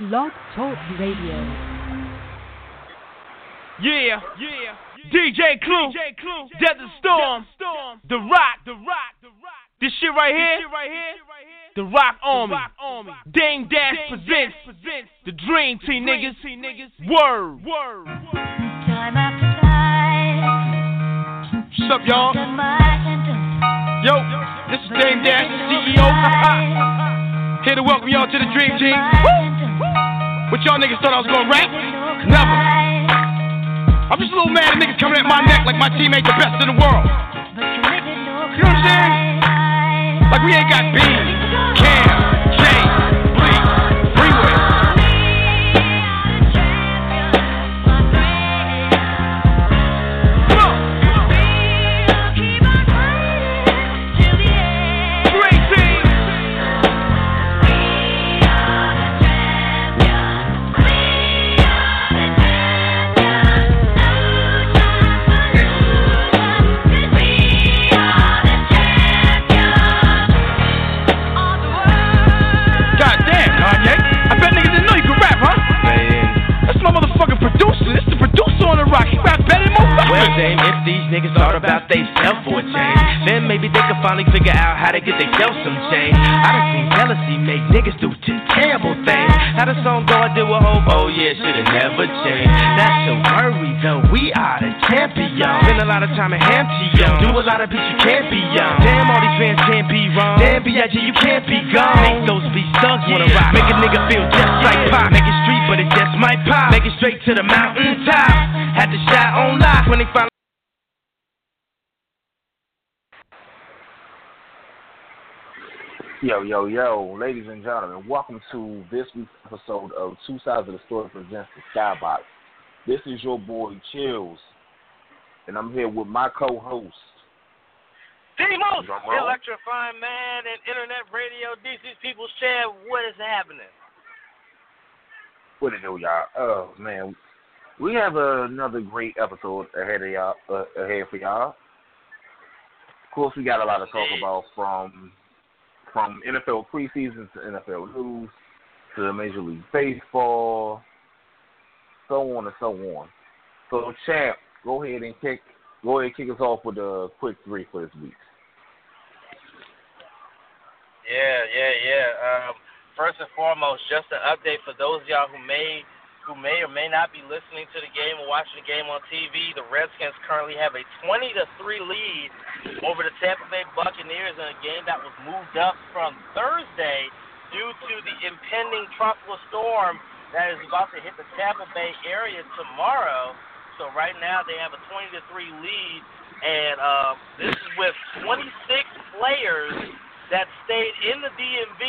Blog Talk Radio. Yeah, yeah, DJ Clue, DJ Clue, Desert Storm, Storm, The Rock, The Rock, The Rock. This shit right here, this shit right here, The Rock Army, Army. Dame Dash presents, presents the Dream Team niggas, Word, Word. Time after time. What's up, y'all? Yo, this is Dame Dash, the CEO. Here to welcome y'all to the Dream Team. What y'all niggas thought I was gonna rap? Never. I'm just a little mad at niggas coming at my neck like my team ain't the best in the world. You know what I'm saying? Like we ain't got B, niggas thought about they self for a change, then maybe they could finally figure out how to get themselves some change. I done seen jealousy make niggas do t- terrible things. How the song go, I do a hope, oh yeah, should've never changed. Not to worry though, we are the champions. Spend a lot of time in Hampton, do a lot of beats you can't be young. Damn, all these fans can't be wrong. Damn, B.I.G. you can't be gone. Make those beats thugs wanna rock. Make a nigga feel just like pop. Make it street, but it just might pop. Make it straight to the mountain top. Had the shot on lock when they finally. Yo, yo, yo, ladies and gentlemen, welcome to this week's episode of Two Sides of the Story presents the Skybox. This is your boy Chillz, and I'm here with my co-host. Demos, Drum roll. electrifying man and internet radio, DC's People's Champ. What is happening? What it do, y'all? Oh man, we have another great episode ahead of y'all, uh, ahead for y'all. Of course, we got a lot to talk about from from NFL preseason to NFL news to Major League Baseball, so on and so on. So, champ, go ahead and kick go ahead and kick us off with a quick three for this week. Yeah, yeah, yeah. Um, first and foremost, just an update for those of y'all who may who may or may not be listening to the game or watching the game on TV. The Redskins currently have a 20 to three lead over the Tampa Bay Buccaneers in a game that was moved up from Thursday due to the impending tropical storm that is about to hit the Tampa Bay area tomorrow. So right now they have a 20 to three lead, and uh, this is with 26 players that stayed in the DMV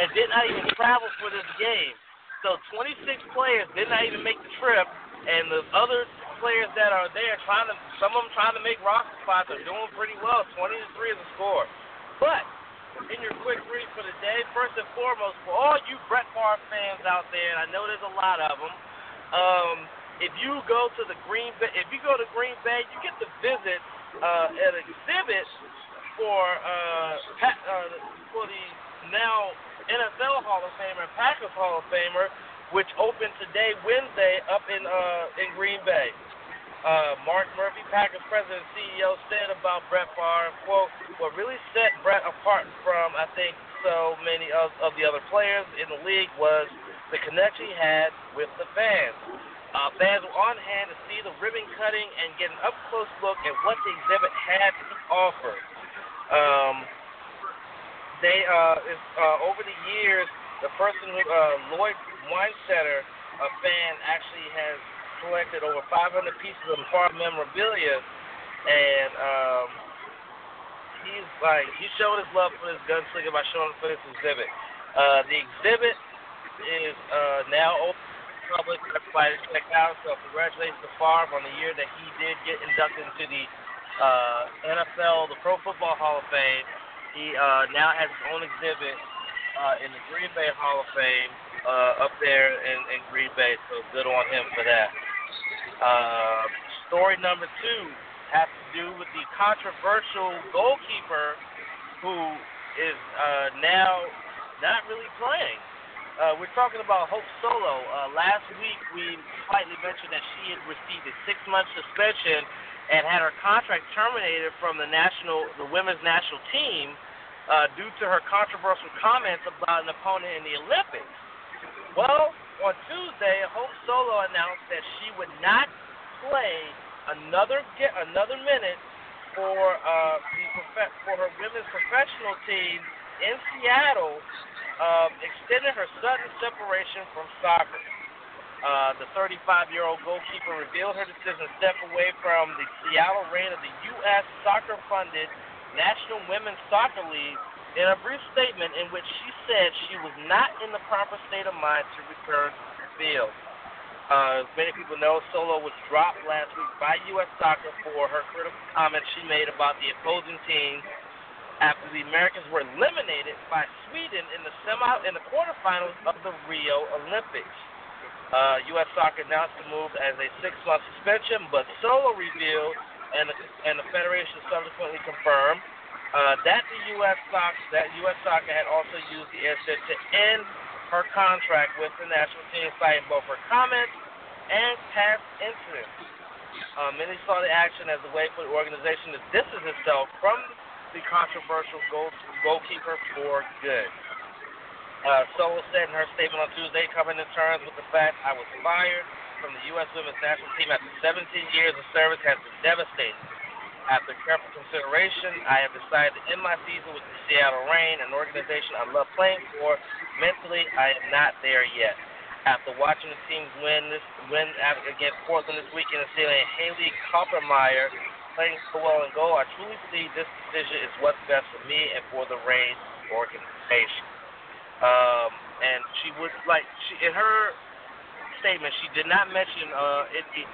and did not even travel for this game. So 26 players did not even make the trip, and the other players that are there trying to, some of them trying to make roster spots are doing pretty well. 20 to three is the score. But in your quick read for the day, first and foremost, for all you Brett Favre fans out there, and I know there's a lot of them. Um, if you go to the Green Bay, if you go to Green Bay, you get to visit uh, an exhibit for uh, pa- uh, for the now NFL Hall of Famer, Packers Hall of Famer, which opened today, Wednesday, up in uh, in Green Bay. Uh, Mark Murphy, Packers president and CEO, said about Brett Favre, quote, what really set Brett apart from, I think, so many of, of the other players in the league was the connection he had with the fans. Uh, fans were on hand to see the ribbon cutting and get an up close look at what the exhibit had to offer. Um, they uh, is, uh, over the years, the person who uh, Lloyd Weinstetter, a fan, actually has collected over 500 pieces of Favre memorabilia, and um, he's like he showed his love for this gunslinger by showing it for this exhibit. Uh, the exhibit is uh, now open to the public everybody check out. So congratulations to Favre on the year that he did get inducted into the uh, NFL, the Pro Football Hall of Fame. He uh, now has his own exhibit uh, in the Green Bay Hall of Fame uh, up there in, in Green Bay. So good on him for that. Uh, story number two has to do with the controversial goalkeeper who is uh, now not really playing. Uh, we're talking about Hope Solo. Uh, last week we slightly mentioned that she had received a six-month suspension and had her contract terminated from the national, the women's national team, uh, due to her controversial comments about an opponent in the Olympics. Well, on Tuesday, Hope Solo announced that she would not play another get another minute for uh, the prof- for her women's professional team in Seattle um, extended her sudden separation from soccer. Uh, the 35-year-old goalkeeper revealed her decision to step away from the Seattle Reign of the U.S. soccer-funded National Women's Soccer League in a brief statement in which she said she was not in the proper state of mind to return to the field. Uh, as many people know, Solo was dropped last week by U.S. Soccer for her critical comments she made about the opposing team after the Americans were eliminated by Sweden in the semi in the quarterfinals of the Rio Olympics. Uh, U.S. Soccer announced the move as a six-month suspension, but Solo revealed and the, and the federation subsequently confirmed uh, that the U.S. Soccer that U.S. Soccer had also used the incident to end her contract with the national team, citing both her comments and past incidents. Uh, many saw the action as a way for the organization to distance itself from the controversial goal, goalkeeper for good. Uh, said in her statement on Tuesday, coming to terms with the fact I was fired from the U.S. Women's National Team after 17 years of service has been devastating. After careful consideration, I have decided to end my season with the Seattle Reign, an organization I love playing for. Mentally, I am not there yet. After watching the teams win this win against Portland this weekend and seeing Haley Kopmeyer playing so well in goal, I truly believe this decision is what's best for me and for the Reign organization. Um, and she would like she in her statement she did not mention uh, any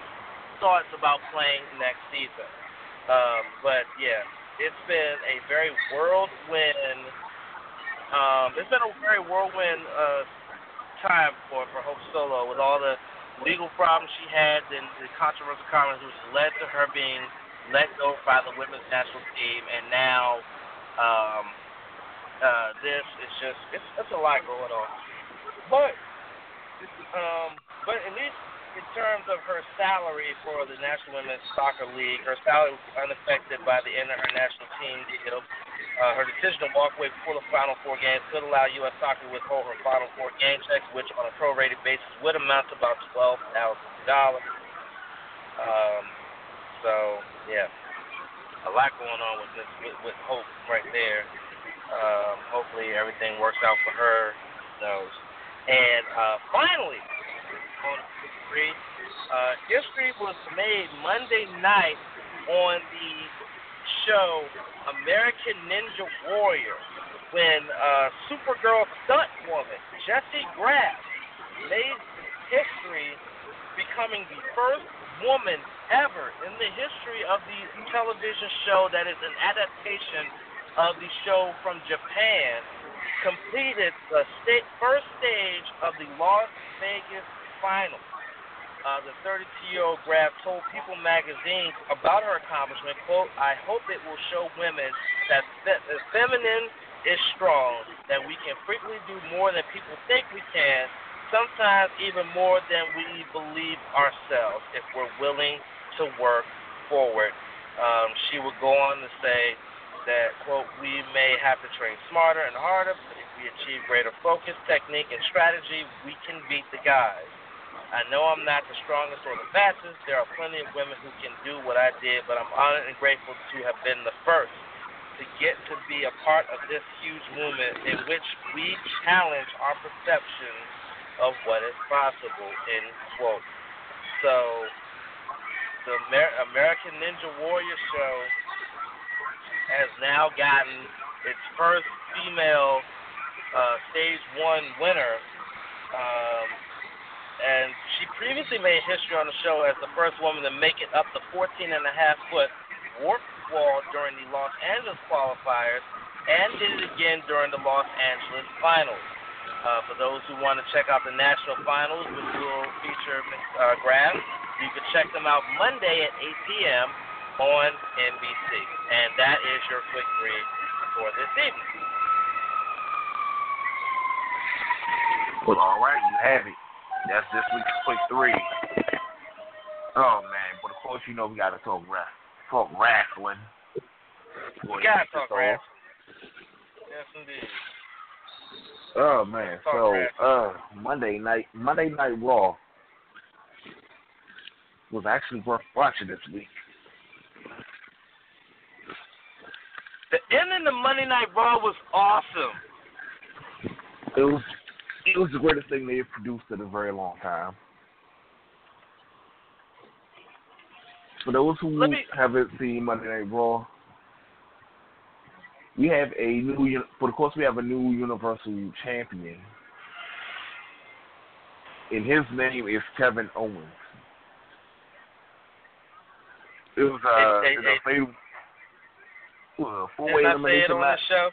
thoughts about playing next season. Um, but yeah, it's been a very whirlwind. Um, it's been a very whirlwind uh, time for for Hope Solo with all the legal problems she had and the controversial comments which led to her being let go by the women's national team, and now um, uh, this is just it's, it's a lot going on. But um, but at least in terms of her salary for the National Women's Soccer League, her salary was unaffected by the end of her national team deal. Uh, her decision to walk away before the Final Four games could allow U.S. Soccer to withhold her Final Four game checks, which on a prorated basis would amount to about twelve thousand dollars. Um, so yeah, a lot going on with this with, with Hope right there. Um, hopefully everything works out for her. Knows. And uh, finally, on history, uh, history was made Monday night on the show American Ninja Warrior when uh, Supergirl stunt woman Jessie Graff made history becoming the first woman ever in the history of the television show that is an adaptation of the show from Japan completed the sta- first stage of the Las Vegas Finals. Uh, the 32-year-old Graff told People magazine about her accomplishment, quote, I hope it will show women that fe- feminine is strong, that we can frequently do more than people think we can, sometimes even more than we believe ourselves if we're willing to work forward. Um, she would go on to say that, quote, we may have to train smarter and harder, but if we achieve greater focus, technique, and strategy, we can beat the guys. I know I'm not the strongest or the fastest. There are plenty of women who can do what I did, but I'm honored and grateful to have been the first to get to be a part of this huge movement in which we challenge our perceptions of what is possible, end quote. So, the Amer- American Ninja Warrior show has now gotten its first female uh, stage one winner. Um, and she previously made history on the show as the first woman to make it up the 14 and a half foot warp wall during the Los Angeles qualifiers and did it again during the Los Angeles finals. Uh, for those who want to check out the national finals, which will feature uh, Graff, you can check them out Monday at 8 p.m. on NBC. And that is your quick read for this evening. Well, all right, you have it. That's this week's quick three. Oh man, but of course you know we gotta talk rap, talk wrestling. We gotta talk wrestling. Yes, indeed. Oh man, so uh Monday night Monday night Raw was actually worth watching this week. The ending of Monday Night Raw was awesome. It was it was the greatest thing they have produced in a very long time. For those who me, haven't seen Monday Night Raw, we have a new, but of course we have a new Universal Champion, and his name is Kevin Owens. It was uh, hey, hey, hey. a four-way Didn't I say it on match. the show?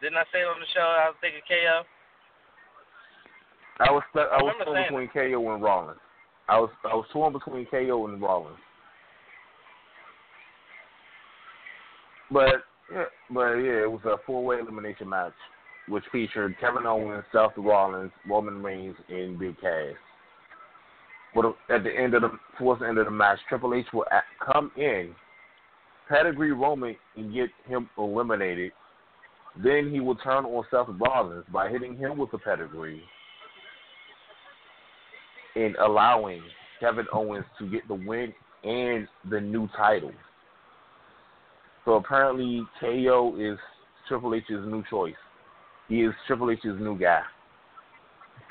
Didn't I say it on the show? I was thinking KO. I was stuck, I was torn between KO and Rollins. I was I was torn between KO and Rollins. But yeah, but yeah, it was a four way elimination match which featured Kevin Owens, Seth Rollins, Roman Reigns, and Big Cass. But uh, at the end of the towards the end of the match, Triple H will a- come in, pedigree Roman, and get him eliminated. Then he will turn on Seth Rollins by hitting him with the pedigree and allowing Kevin Owens to get the win and the new title. So apparently KO is Triple H's new choice. He is Triple H's new guy.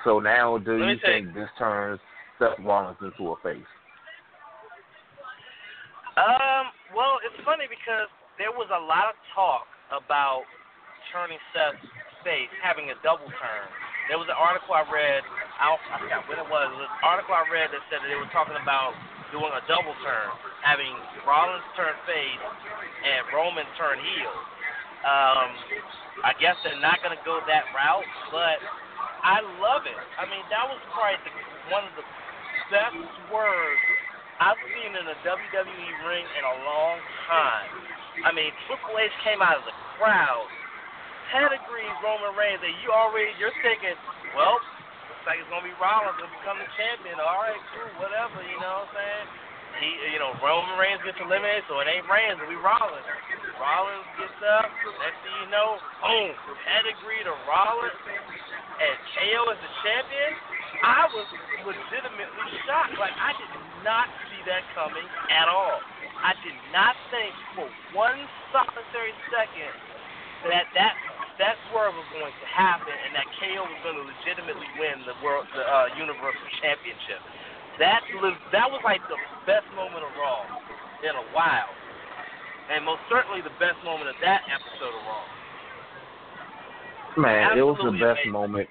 So now do you think this turns Seth Rollins into a face? Um, well, it's funny because there was a lot of talk about turning Seth's face, having a double turn. There was an article I read, Don't, I forgot when it was, an article I read that said that they were talking about doing a double turn, having Rollins turn face and Roman turn heel. Um, I guess they're not going to go that route, but I love it. I mean, that was probably the, one of the best words I've seen in a WWE ring in a long time. I mean, Triple H came out of the crowd, pedigree Roman Reigns, and you already you're thinking, well, like it's gonna be Rollins gonna become the champion. All right, cool, whatever, you know what I'm saying? He, you know, Roman Reigns gets eliminated, so it ain't Reigns, it'll be Rollins. Rollins gets up, next thing you know, boom, pedigree to Rollins, and KO is the champion. I was legitimately shocked. Like I did not see that coming at all. I did not think for one solitary second that that that swerve was going to happen and that KO was going to legitimately win the world the uh, Universal Championship. That that was like the best moment of Raw in a while, and most certainly the best moment of that episode of Raw. Man, it was the best amazing. moment.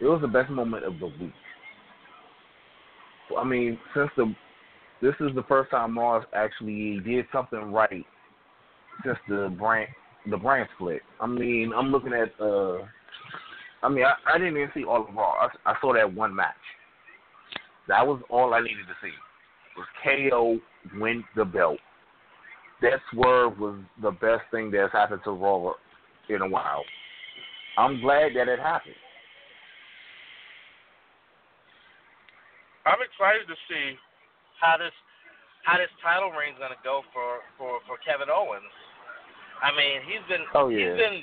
It was the best moment of the week. I mean, since the this is the first time Mars actually did something right since the brand the brand split. I mean, I'm looking at uh I mean, I, I didn't even see all of Raw. I, I saw that one match. That was all I needed to see. Was KO win the belt. That swerve was the best thing that's happened to Raw in a while. I'm glad that it happened. I'm excited to see how this how this title reign's gonna go for for for Kevin Owens. I mean, he's been Oh, yeah. he's been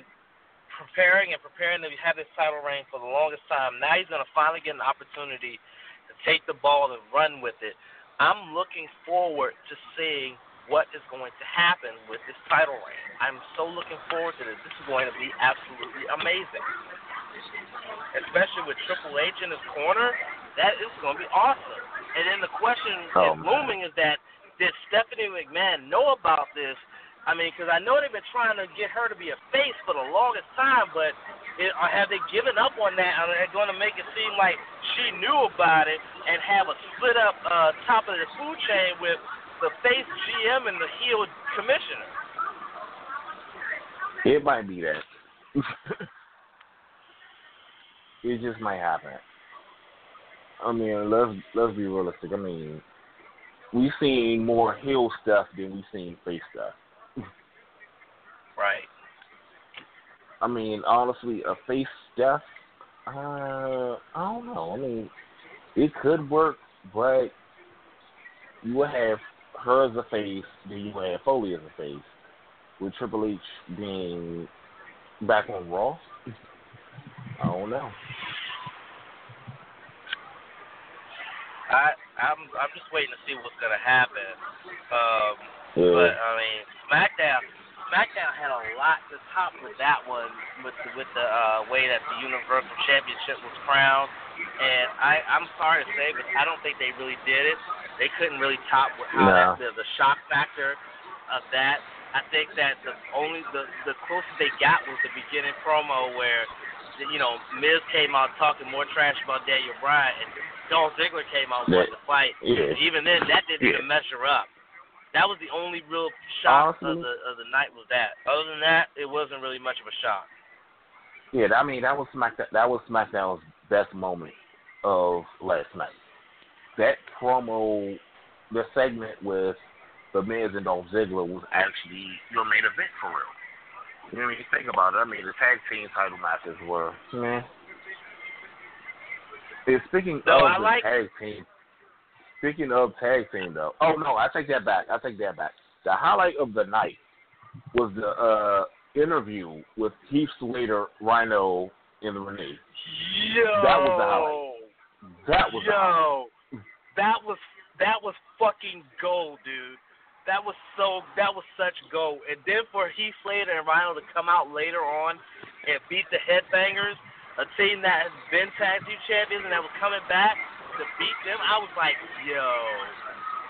preparing and preparing to have this title reign for the longest time. Now he's gonna finally get an opportunity to take the ball and run with it. I'm looking forward to seeing what is going to happen with this title reign. I'm so looking forward to this. This is going to be absolutely amazing. Especially with Triple H in his corner, that is going to be awesome. And then the question Oh, is looming is that did Stephanie McMahon know about this? I mean, because I know they've been trying to get her to be a face for the longest time, but it, or have they given up on that? Are they going to make it seem like she knew about it and have a split up uh, top of the food chain with the face GM and the heel commissioner? It might be that. it just might happen. I mean, let's let's be realistic. I mean, we've seen more heel stuff than we've seen face stuff. Right. I mean, honestly, a face stuff Uh, I don't know. I mean, it could work, but you would have her as a face, then you would have Foley as a face, with Triple H being back on Raw. I don't know. I I'm I'm just waiting to see what's gonna happen. Um, Yeah. but I mean, SmackDown SmackDown had a lot to top with that one with the, with the uh, way that the Universal Championship was crowned. And I I'm sorry to say, but I don't think they really did it. They couldn't really top with how No. that, the, the shock factor of that. I think that the only the the closest they got was the beginning promo where you know Miz came out talking more trash about Daniel Bryan and Dolph Ziggler came out Yeah. wanting to fight. Yeah. Even then, that didn't Yeah. even measure up. That was the only real shock of the of the night was that. Other than that, it wasn't really much of a shock. Yeah, I mean that was SmackDown. That was SmackDown's best moment of last night. That promo, the segment with the Miz and Dolph Ziggler was actually your main event for real. You know, when you think about it, I mean the tag team title matches were man. And speaking No, of I the like- tag team, speaking of tag team though, oh no, I take that back. I take that back. The highlight of the night was the uh interview with Heath Slater, Rhino, and Renee. Yo, That was the highlight. That was the highlight. yo, that was that was fucking gold, dude. That was so that was such gold. And then for Heath Slater and Rhino to come out later on and beat the Headbangers, a team that has been tag team champions and that was coming back to beat them, I was like, yo,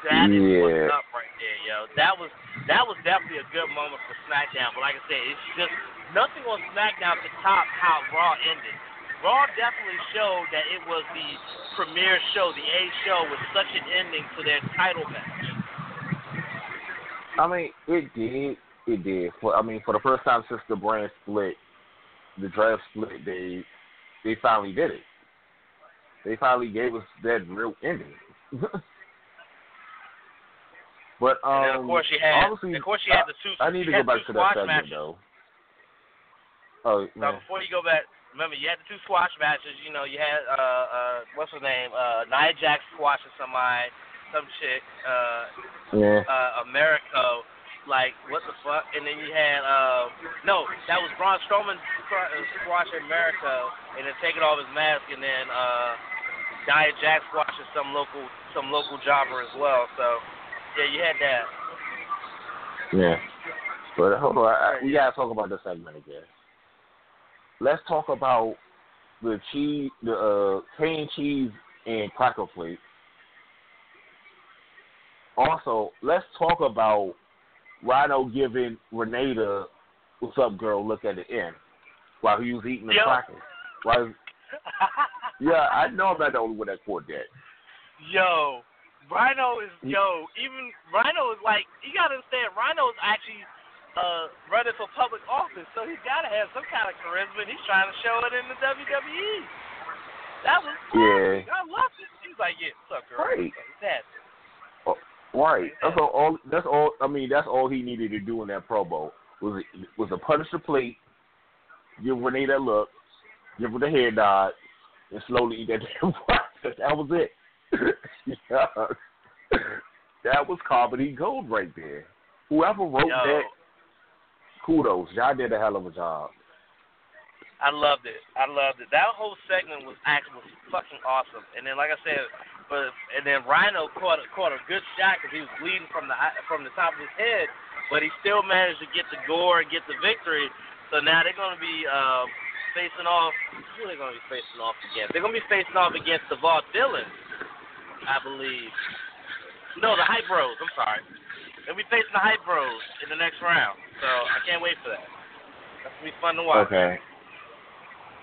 that is Yeah. what's up right there, yo. That was that was definitely a good moment for SmackDown. But like I said, it's just nothing on SmackDown to top how Raw ended. Raw definitely showed that it was the premier show, the A show, with such an ending to their title match. I mean, it did. It did. For I mean, for the first time since the brand split, the draft split, they they finally did it. They finally gave us that real ending. but um, and of course she had, of course you had the two. I, I need to go back to that squash segment matches. though. Oh Now man. before you go back, remember you had the two squash matches. You know you had uh uh what's her name uh Nia Jax squashing somebody, some chick uh yeah. uh Americo. Like what the fuck? And then you had uh no, that was Braun Strowman uh, squashing Americo and then taking off his mask and then uh Nia Jax squashing some local some local jobber as well. So yeah, you had that. Yeah. But hold on, I, we gotta talk about this segment again. Let's talk about the cheese, the uh, cane cheese and cracker plate. Also, let's talk about Rhino giving Renata "What's up, girl?" look at the end while he was eating the Yeah. crackers. While, yeah, I know I'm not the only one that caught that. Yo, Rhino is yo. Even Rhino is like you gotta understand. Rhino is actually uh running for public office, so he's gotta have some kind of charisma. And he's trying to show it in the WWE. That was Yeah. I loved it. He's like, yeah, what's up, girl? Right. That. Right. That's all, all. That's all. I mean, that's all he needed to do in that promo was was a punish the plate, give Renee that look, give her the head nod, and slowly eat that damn cracker. That was it. yeah. That was comedy gold right there. Whoever wrote Yo. that, kudos. Y'all did a hell of a job. I loved it. I loved it. That whole segment was actually was fucking awesome. And then, like I said, but and then Rhino caught a, caught a good shot because he was bleeding from the from the top of his head, but he still managed to get the gore and get the victory. So now they're going to be uh, facing off. Who are they going to be facing off against? They're going to be facing off against the Vaudevillains, I believe. No, the Hype Bros. I'm sorry. They'll be facing the Hype Bros in the next round. So I can't wait for that. That's gonna be fun to watch. Okay.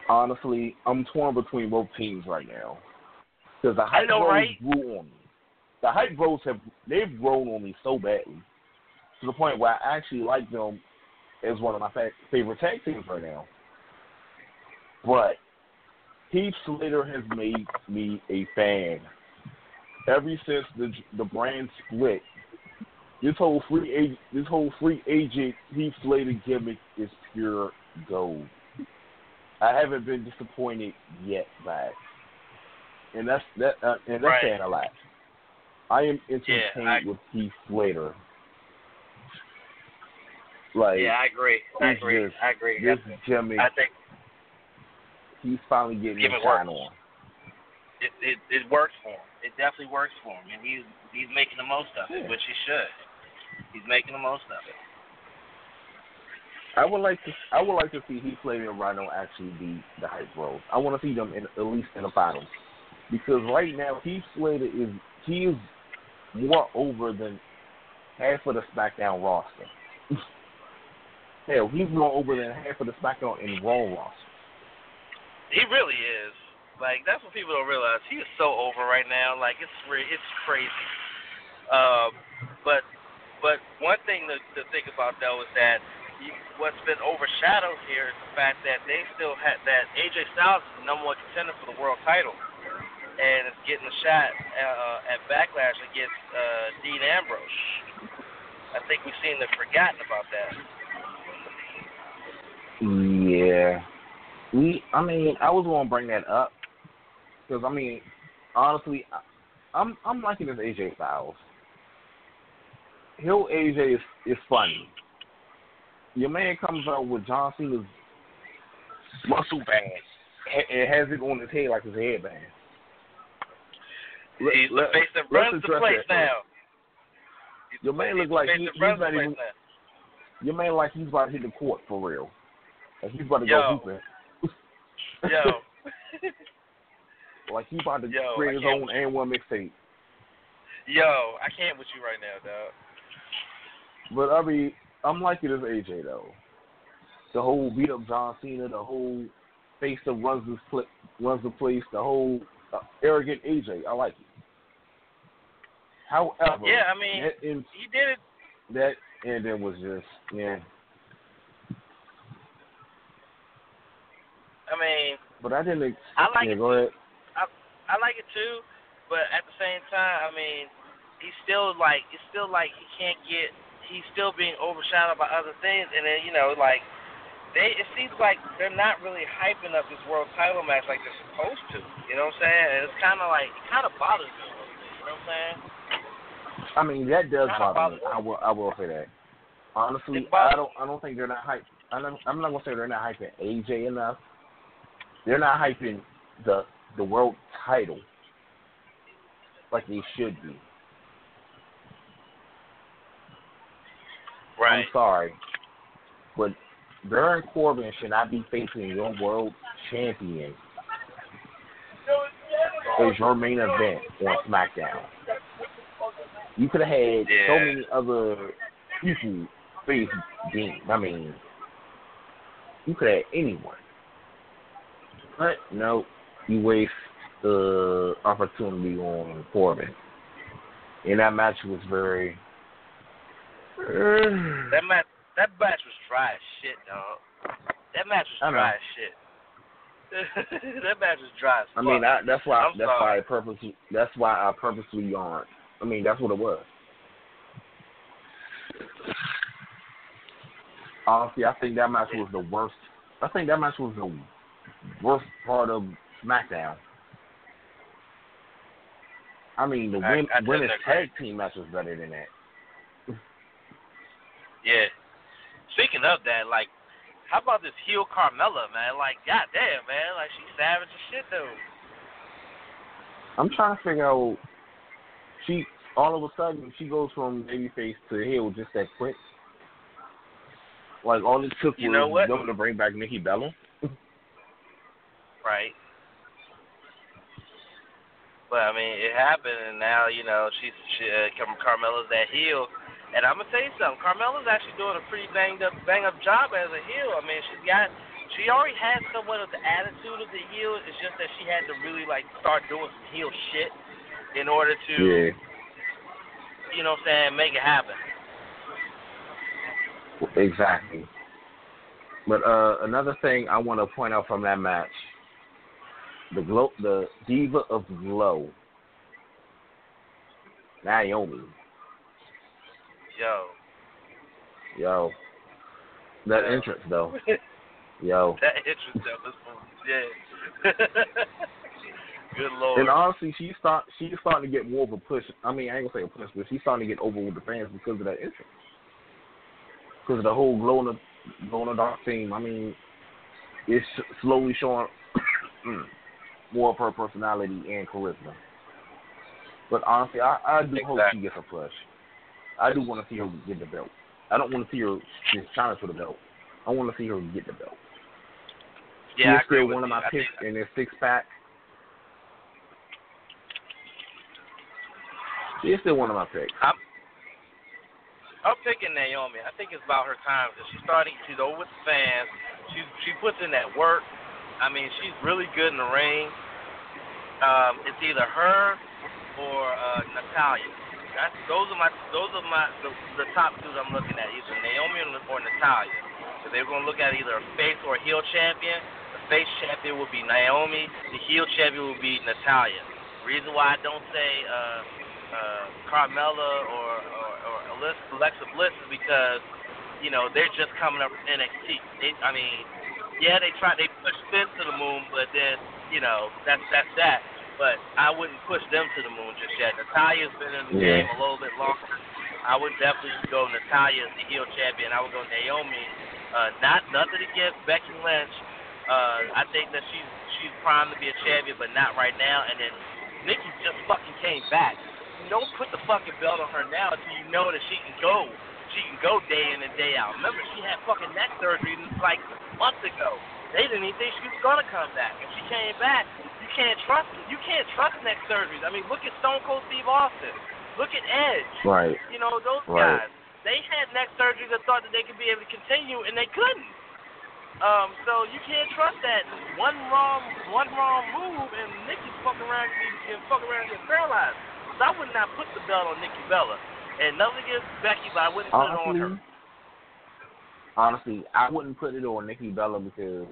Honestly, I'm torn between both teams right now. Because the hype know, bros right? grew on me. The hype bros have they've grown on me so badly to the point where I actually like them as one of my fa- favorite tag teams right now. But Heath Slater has made me a fan ever since the the brand split. This whole free agent, this whole free agent Heath Slater gimmick is pure gold. I haven't been disappointed yet by it. And that's that uh, and that's Right. saying a lot. I am entertained I- with Heath Slater. Like Yeah, I agree. I agree. just- I agree. this Jimmy, I think he's finally getting his shine on. it, it it works for him. It definitely works for him, and he's he's making the most of it, Yeah. which he should. He's making the most of it. I would like to I would like to see Heath Slater and Rhino actually be the hype bros. I want to see them in at least in the finals. Because right now Heath Slater is he is more over than half of the SmackDown roster. Hell, he's more over than half of the SmackDown and Raw roster. He really is. Like that's what people don't realize. He is so over right now. Like it's it's crazy. Um, but but one thing to, to think about though is that you, what's been overshadowed here is the fact that they still had that AJ Styles is the number one contender for the world title, and is getting a shot uh, at Backlash against uh, Dean Ambrose. I think we seem to have forgotten about that. Yeah. We I mean, I was gonna bring that up. Because I mean, honestly I, I'm I'm liking this AJ Styles. Hill AJ is is funny. Your man comes out with John Cena's muscle band and and has it on his head like his headband. Let- let- face that runs the place that now. Your man look like he- he's not even- now. Your man like he's about to hit the court for real. Like he's about to Yo. go hooping. Yo, like he about to Yo, create his own and one mixtape. yo, I can't with you right now, dog. But I mean, I'm liking this AJ though. The whole beat up John Cena, the whole face that runs this pl- runs the place, the whole uh, arrogant AJ. I like it. However, Yeah, I mean, that, in, he did it. that ending was just yeah. I mean, But I didn't. Ex- I like yeah, it. go ahead. I like it too, but at the same time, I mean, he's still like it's still like he can't get. He's still being overshadowed by other things, and then you know, like they. It seems like they're not really hyping up this world title match like they're supposed to. You know what I'm saying? And it's kind of like it kind of bothers me. a little bit, You know what I'm saying? I mean, that does bother me. bothers- I will. I will say that. Honestly, I don't. I don't think they're not hype. I'm not, I'm not gonna say they're not hyping AJ enough. They're not hyping the the world title like they should be. Right. I'm sorry, but Baron Corbin should not be facing your world champion as your main event on SmackDown. You could have had so many other people face Dean. I mean, you could have anyone. But no, you waste the opportunity on Corbin. And that match was very. Uh, that match, that match was dry as shit, dog. That match was dry as shit. that match was dry as fuck. I mean, I, that's why. I'm that's why. I purposely. That's why I purposely yawned. I mean, that's what it was. Honestly, I think that match was the worst. I think that match was the worst part of SmackDown. I mean, the I- win, I women's tag team match was better than that. Yeah. Speaking of that, like, how about this heel Carmella, man? Like, goddamn, man. Like, she's savage as shit, though. I'm trying to figure out. She all of a sudden she goes from babyface to heel just that quick. Like all it took You was know what? them to bring back Nikki Bella. Right. But, I mean, it happened, and now, you know, she's, she, uh, Carmella's that heel. And I'm to tell you something. Carmella's actually doing a pretty banged up, bang up job as a heel. I mean, she's got. She already had somewhat of the attitude of the heel. It's just that she had to really like start doing some heel shit in order to Yeah. you know what I'm saying, make it happen. Exactly. But uh, another thing I want to point out from that match, the glow, the diva of glow, Naomi. Yo. Yo, that entrance though, Yo. That interest was fun. yeah. Good lord. And honestly, she's start she's starting to get more of a push. I mean, I ain't gonna say a push, but she's starting to get over with the fans because of that entrance. Because of the whole glow in the glow in the dark team. I mean, it's slowly showing more of her personality and charisma. But honestly, I, I do exactly. hope she gets a push. I do want to see her get the belt. I don't want to see her just challenge for the belt. I want to see her get the belt. Yeah, She's still one of my picks in this six pack. She's still one of my picks. I'm, I'm picking Naomi. I think it's about her time because she's starting. She's over with the fans. She she puts in that work. I mean, she's really good in the ring. Um, it's either her or uh, Natalya. That's those are my those are my the, the top two I'm looking at. Either Naomi or Natalya. So they're going to look at either a face or a heel champion. The face champion will be Naomi. The heel champion will be Natalya. Reason why I don't say uh, uh, Carmella or, or, or Alexa Bliss is because you know they're just coming up from NXT. They, I mean, yeah, they try they push Finn to the moon, but then you know that's that's that. But I wouldn't push them to the moon just yet. Natalya's been in the Yeah. game a little bit longer. I would definitely go Natalya as the heel champion. I would go Naomi. Uh, not nothing against Becky Lynch. Uh, I think that she's she's primed to be a champion, but not right now. And then Nikki just fucking came back. Don't put the fucking belt on her now until you know that she can go. She can go day in and day out. Remember, she had fucking neck surgery and it's like months ago. They didn't even think she was gonna come back, and she came back. You can't trust. You can't trust neck surgeries. I mean, look at Stone Cold Steve Austin. Look at Edge. Right. You know those Right. guys. They had neck surgeries that thought that they could be able to continue, and they couldn't. Um, so you can't trust that. One wrong, one wrong move, and Nikki's fucking around and, fucking around and get paralyzed. So I would not put the belt on Nikki Bella. And nothing against Becky, but I wouldn't put it on her. Honestly, I wouldn't put it on Nikki Bella because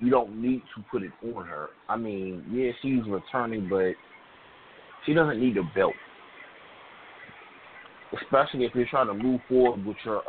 you don't need to put it on her. I mean, yeah, she's returning, but she doesn't need a belt. Especially if you're trying to move forward with your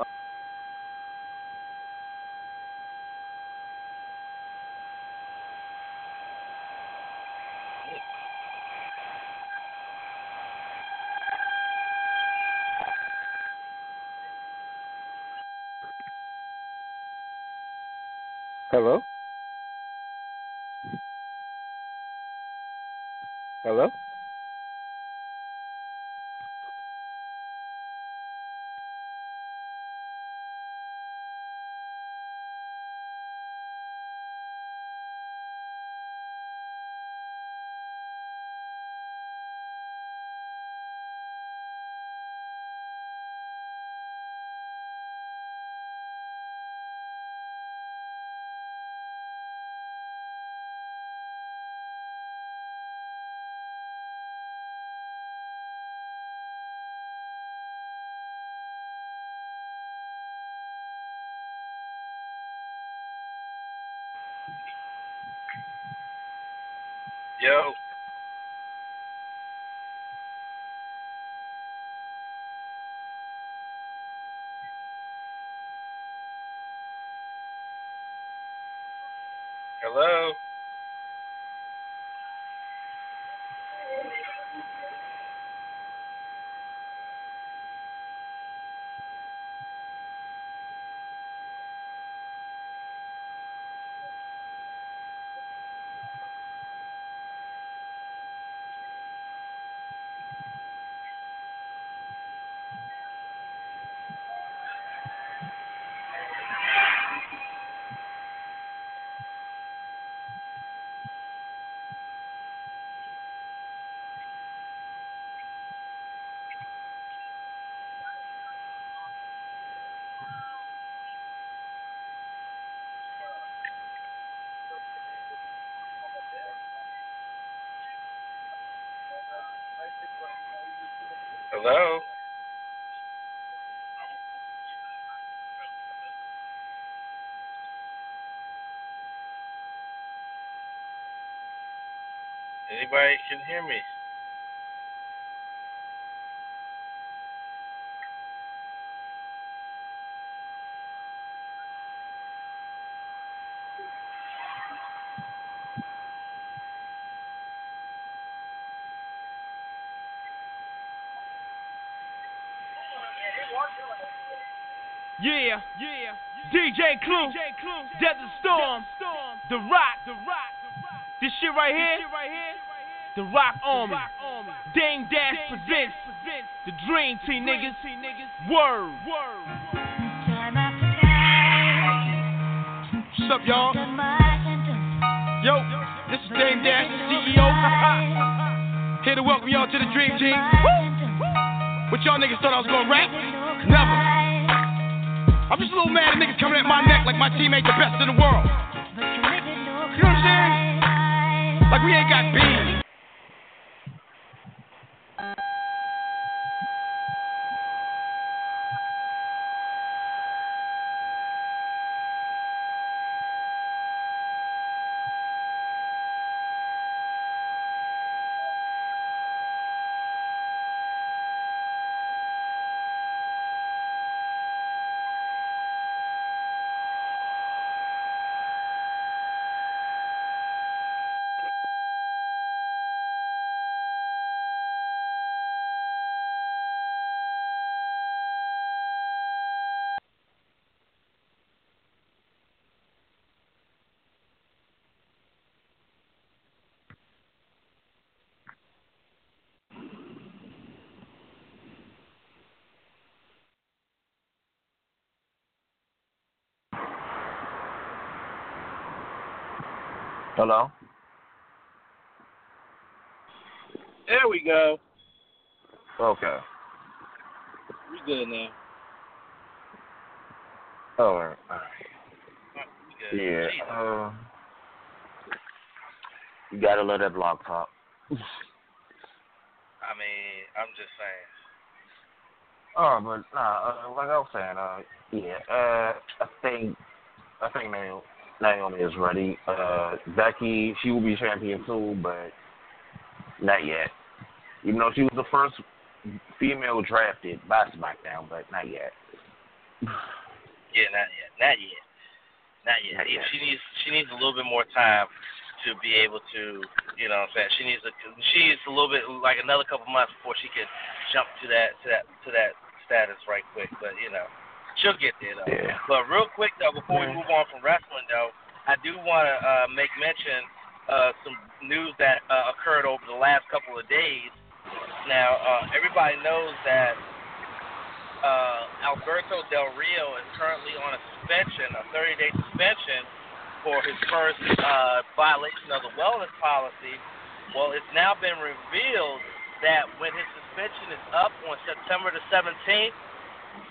Hello. Anybody can hear me? Yeah, yeah. DJ Clue, Desert Storm, The Rock, The Rock. This shit right here, The Rock Army. Dame Dash presents the Dream Team niggas. Word. What's up, y'all? Yo, this is Dame Dash, the CEO. Here to welcome y'all to the Dream Team. Woo! What y'all niggas thought I was gonna rap? Never. I'm just a little mad at niggas coming at my neck like my team ain't the best in the world. You know what I'm saying? Like we ain't got beans. Hello? There we go. Okay. We good now. All right. All right. Good. Yeah. Uh, you gotta let that blog talk. I mean, I'm just saying. Oh, but nah, uh, like I was saying, uh, yeah, uh, I think, I think Naomi, Naomi is ready. Uh, Becky, she will be champion too, but not yet. Even though she was the first female drafted by SmackDown, but not yet. Yeah, not yet. Not yet. Not yet. Not yet. She needs she needs a little bit more time to be able to, you know, what I'm saying she needs a she needs a little bit like another couple months before she can jump to that to that to that status right quick. But you know, she'll get there though. Yeah. But real quick though, before we move on from wrestling though, I do want to uh, make mention uh, some news that uh, occurred over the last couple of days. Now, uh, everybody knows that uh, Alberto Del Rio is currently on a suspension, a 30-day suspension for his first uh, violation of the wellness policy. Well, it's now been revealed that when his suspension is up on September the 17th,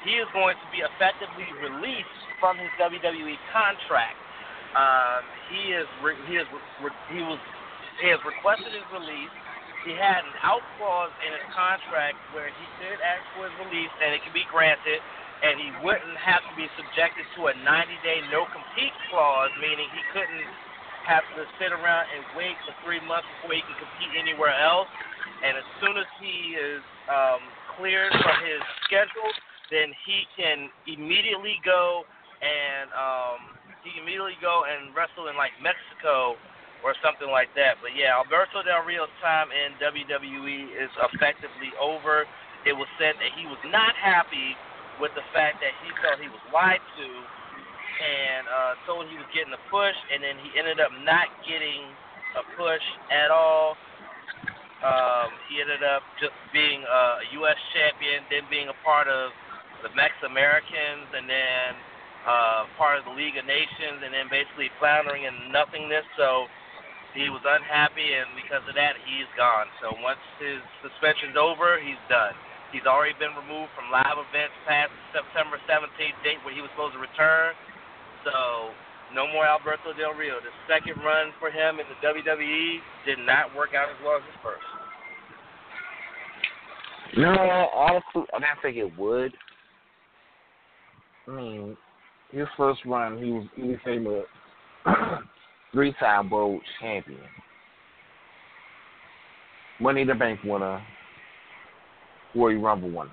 he is going to be effectively released from his WWE contract. Um, he is re- he is re- he was he has requested his release. He had an out clause in his contract where he could ask for his release and it could be granted, and he wouldn't have to be subjected to a 90-day no-compete clause, meaning he couldn't have to sit around and wait for three months before he can compete anywhere else. And as soon as he is um, cleared from his schedule, then he can immediately go and um, he can immediately go and wrestle in like Mexico or something like that. But yeah, Alberto Del Rio's time in WWE is effectively over. It was said that he was not happy with the fact that he felt he was lied to and uh, told he was getting a push, and then he ended up not getting a push at all. Um, he ended up just being a U.S. champion, then being a part of the Mex Americans, and then uh, part of the League of Nations, and then basically floundering in nothingness. So he was unhappy, and because of that, he's gone. So once his suspension's over, he's done. He's already been removed from live events past September 17th date where he was supposed to return. So no more Alberto Del Rio. The second run for him in the WWE did not work out as well as his first. No, honestly, I didn't think it would. I mean, his first run, he was he became a three-time world champion, Money in the Bank winner, Royal Rumble winner.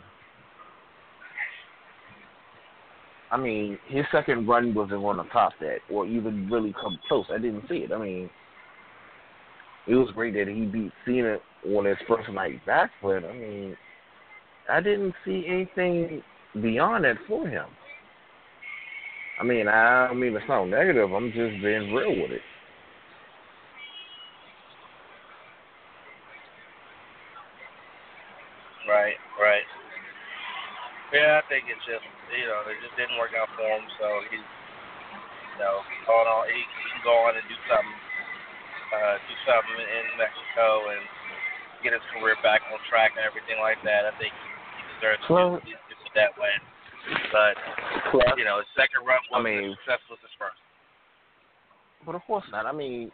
I mean, his second run wasn't going to top that, or even really come close. I didn't see it. I mean, it was great that he beat Cena on his first night back, but I mean, I didn't see anything beyond that for him. I mean, I don't mean to sound negative. I'm just being real with it. Right, right. Yeah, I think it's just you know it just didn't work out for him. So he's you know going on. He, he can go on and do something, uh, do something in Mexico and get his career back on track and everything like that. I think he deserves well, to do it that way. But you know, his second run wasn't I mean, as successful as his first. But of course not. I mean,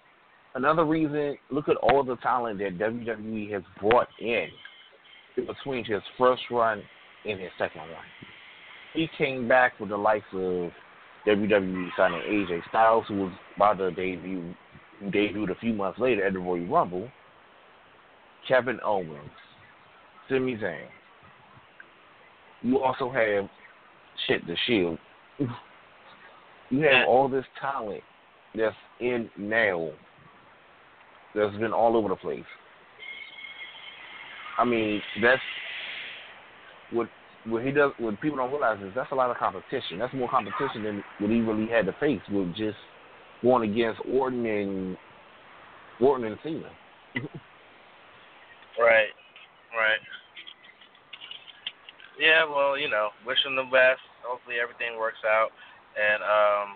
another reason. Look at all the talent that WWE has brought in between his first run and his second run. He came back with the likes of WWE signing AJ Styles, who was about to debut, who debuted a few months later at the Royal Rumble. Kevin Owens, Sami Zayn. You also have shit the Shield. you have all this talent that's in now that's been all over the place. I mean, that's what what he does. What people don't realize is that's a lot of competition. That's more competition than what he really had to face with just going against Orton and Orton and Cena. right, right. Yeah, well, you know, wish him the best. Hopefully everything works out. And um,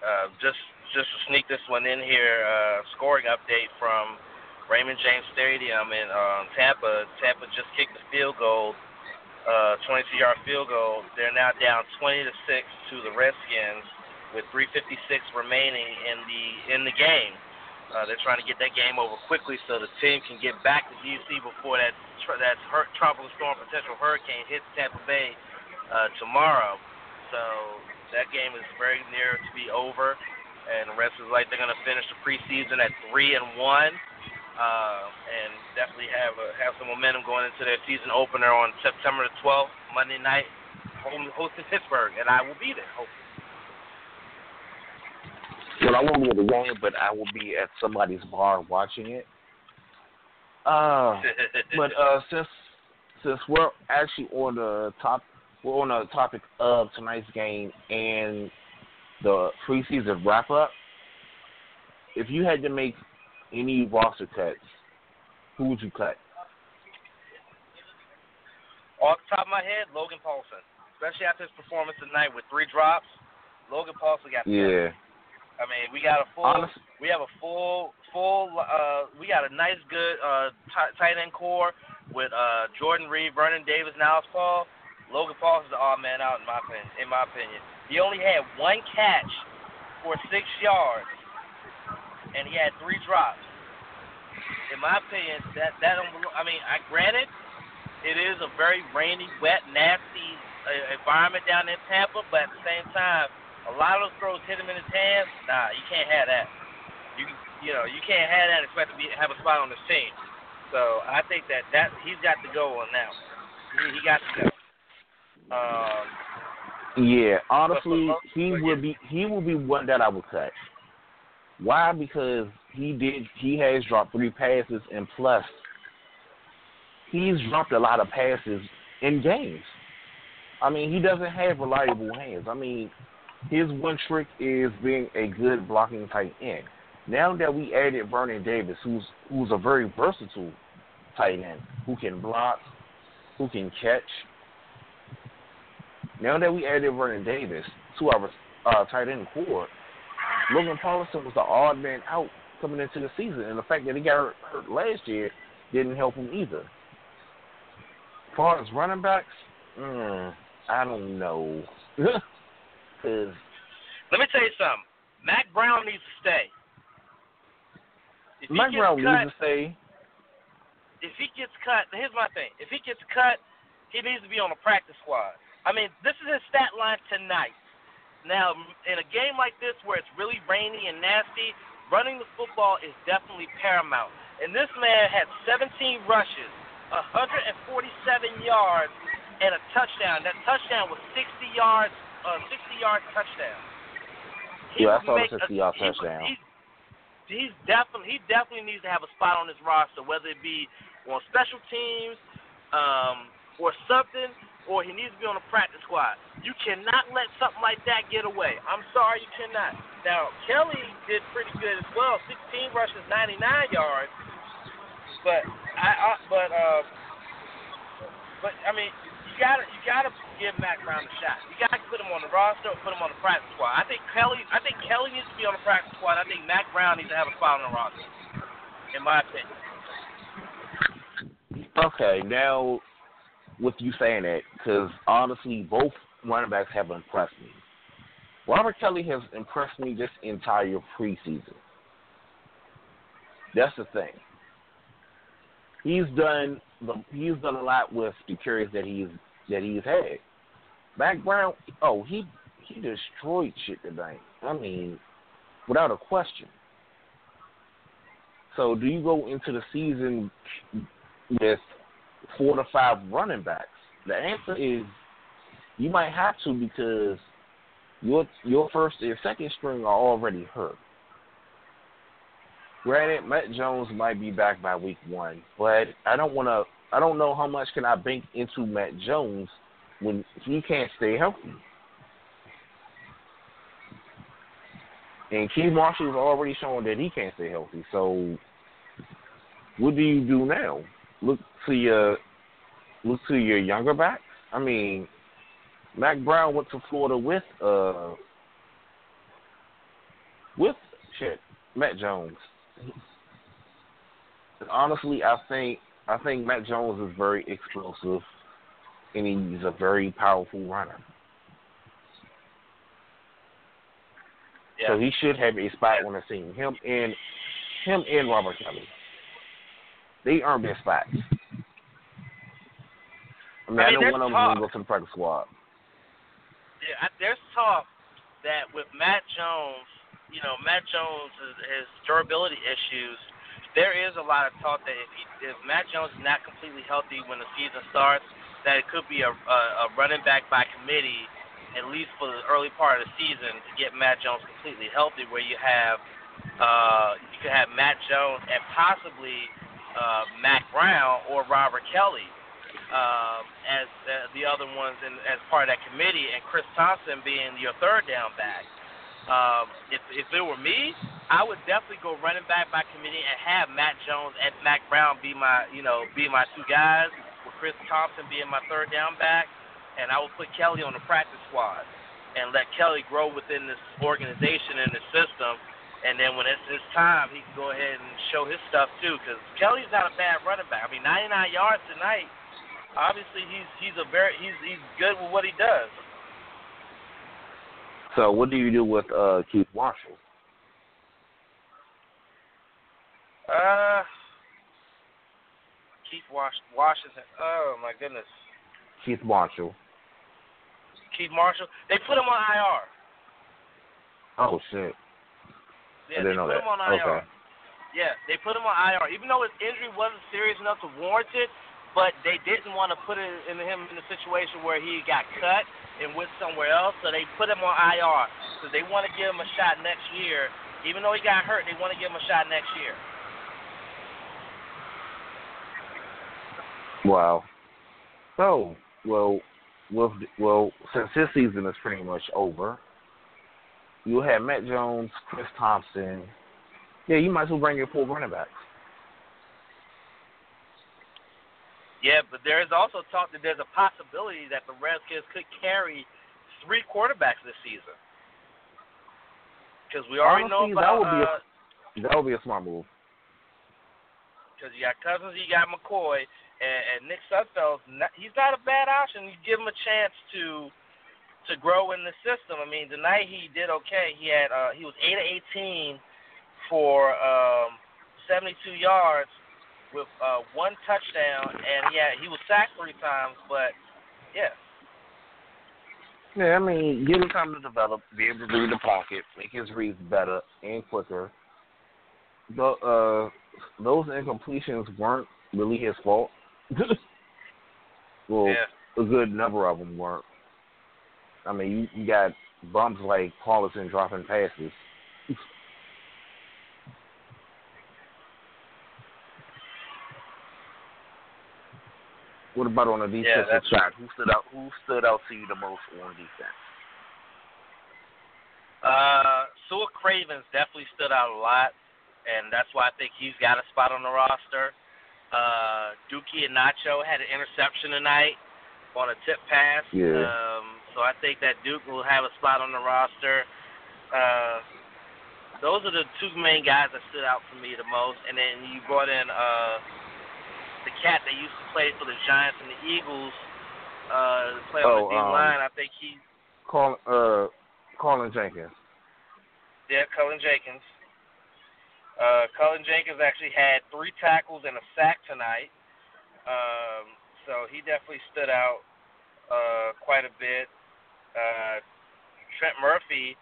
uh, just just to sneak this one in here, uh, scoring update from Raymond James Stadium in um, Tampa. Tampa just kicked the field goal, uh, 22-yard field goal. They're now down 20 to six to the Redskins with 3:56 remaining in the in the game. Uh, they're trying to get that game over quickly so the team can get back to DC before that that tropical storm potential hurricane hits Tampa Bay uh, tomorrow. So that game is very near to be over, and the rest is like they're going to finish the preseason at three and one uh, and definitely have a, have some momentum going into their season opener on September the 12th, Monday night, home, hosting Pittsburgh, and I will be there. Hopefully. Well, I won't be at the game, but I will be at somebody's bar watching it. Uh, but uh, since since we're actually on the top, we're on the topic of tonight's game and the preseason wrap up. If you had to make any roster cuts, who would you cut? Off the top of my head, Logan Paulsen. Especially after his performance tonight with three drops, Logan Paulsen got. Yeah. I mean, we got a full. Honestly. We have a full, full. Uh, we got a nice, good uh, t- tight end core with uh, Jordan Reed, Vernon Davis, it's Paul. Logan Paulsen's the odd man out in my opinion. In my opinion, he only had one catch for six yards and he had three drops. In my opinion, that that I mean, I granted it is a very rainy, wet, nasty uh, environment down in Tampa, but at the same time, a lot of those throws hit him in his hands. Nah, you can't have that. You you know you can't have that expect to be have a spot on this team. So I think that that he's got to go on that. He, he got to go. Um, yeah, honestly, he would be he will be one that I would cut. Why? Because he did. He has dropped three passes, and plus, he's dropped a lot of passes in games. I mean, he doesn't have reliable hands. I mean, his one trick is being a good blocking tight end. Now that we added Vernon Davis, who's who's a very versatile tight end, who can block, who can catch. Now that we added Vernon Davis to our uh, tight end core, Logan Paulsen was the odd man out coming into the season, and the fact that he got hurt last year didn't help him either. As far as running backs, mm, I don't know. Cause Let me tell you something. Mack Brown needs to stay. If Mack Brown cut, needs to stay. If he gets cut, here's my thing. If he gets cut, he needs to be on a practice squad. I mean, this is his stat line tonight. Now, in a game like this where it's really rainy and nasty, running the football is definitely paramount. And this man had 17 rushes, 147 yards, and a touchdown. That touchdown was 60 yards, uh, 60 yard touchdown. He yeah, I saw the 60 yard touchdown. He, he's definitely he definitely needs to have a spot on this roster, whether it be on special teams um, or something or he needs to be on the practice squad. You cannot let something like that get away. I'm sorry, you cannot. Now Kelley did pretty good as well, 16 rushes, 99 yards. But I, I but uh, but I mean, you gotta you gotta give Mack Brown a shot. You gotta put him on the roster, put him on the practice squad. I think Kelley I think Kelley needs to be on the practice squad. I think Mack Brown needs to have a spot on the roster, in my opinion. Okay, now with you saying that because honestly, both running backs have impressed me. Robert Kelley has impressed me this entire preseason. That's the thing. He's done the he's done a lot with the carries that he's that he's had. Mack Brown, oh he he destroyed shit tonight. I mean, without a question. So do you go into the season with four to five running backs? The answer is you might have to because your your first and second string are already hurt. Granted, Matt Jones might be back by week one, but I don't want to. I don't know how much can I bank into Matt Jones when he can't stay healthy. And Keith Marshall has already shown that he can't stay healthy. So, what do you do now? Look to your look to your younger back. I mean, Mack Brown went to Florida with uh with shit Matt Jones. Honestly, I think I think Matt Jones is very explosive, and he's a very powerful runner. Yeah. So he should have a spot on the team. Him and him and Robert Kelley. They earned their spots. I mean, I, I know one of them talk. will go to the practice squad. Yeah, there's talk that with Matt Jones, you know, Matt Jones his, his durability issues. There is a lot of talk that if he, if Matt Jones is not completely healthy when the season starts, that it could be a, a, a running back by committee, at least for the early part of the season, to get Matt Jones completely healthy, where you have uh, you could have Matt Jones and possibly uh, Mack Brown or Robert Kelley um, as uh, the other ones in, as part of that committee, and Chris Thompson being your third down back. Um, if if it were me, I would definitely go running back by committee and have Matt Jones and Mack Brown be my you know be my two guys, with Chris Thompson being my third down back, and I would put Kelley on the practice squad and let Kelley grow within this organization and the system. And then when it's his time, he can go ahead and show his stuff too. Because Kelley's not a bad running back. I mean, 99 yards tonight obviously he's he's a very he's he's good with what he does. So what do you do with uh, Keith Marshall? Uh, Keith Wash- Washington. Oh my goodness, Keith Marshall. Keith Marshall. They put him on IR. Oh shit! Yeah, I didn't they know put that. him on IR. Okay. Yeah, they put him on IR, even though his injury wasn't serious enough to warrant it. But they didn't want to put it in him in a situation where he got cut and went somewhere else, so they put him on IR because they want to give him a shot next year. Even though he got hurt, they want to give him a shot next year. Wow. So, well, with well, since this season is pretty much over, you have Matt Jones, Chris Thompson. Yeah, you might as well bring your four running backs. Yeah, but there is also talk that there's a possibility that the Redskins could carry three quarterbacks this season. Because we already Honestly, know that about would be a- uh, That would be a smart move. because you got Cousins, you got McCoy, and, and Nick Sudfeld's not, he's not a bad option. You give him a chance to to grow in the system. I mean, tonight he did okay. He had uh, he was eight of eighteen for um, seventy two yards with uh, one touchdown, and yeah, he was sacked three times. But yeah, Yeah, I mean, give him time to develop, be able to read the pocket, make his reads better and quicker. The, uh, those incompletions weren't really his fault. well, yeah. a good number of them weren't. I mean, you, you got bumps like Paulison dropping passes. What about on the defensive yeah, side? Who stood out? Who stood out to you the most on defense? Uh, Sua Cravens definitely stood out a lot, and that's why I think he's got a spot on the roster. Uh, Duke Ihenacho had an interception tonight on a tip pass. Yeah. Um, so I think that Duke will have a spot on the roster. Uh, those are the two main guys that stood out for me the most. And then you brought in uh, the cat that used to play for the Giants and the Eagles, uh, play on oh, the D um, line. I think he's Call, uh, Cullen Jenkins. Yeah, Cullen Jenkins. Uh, Cullen Jenkins actually had three tackles and a sack tonight. Um, so he definitely stood out uh, quite a bit. Uh, Trent Murphy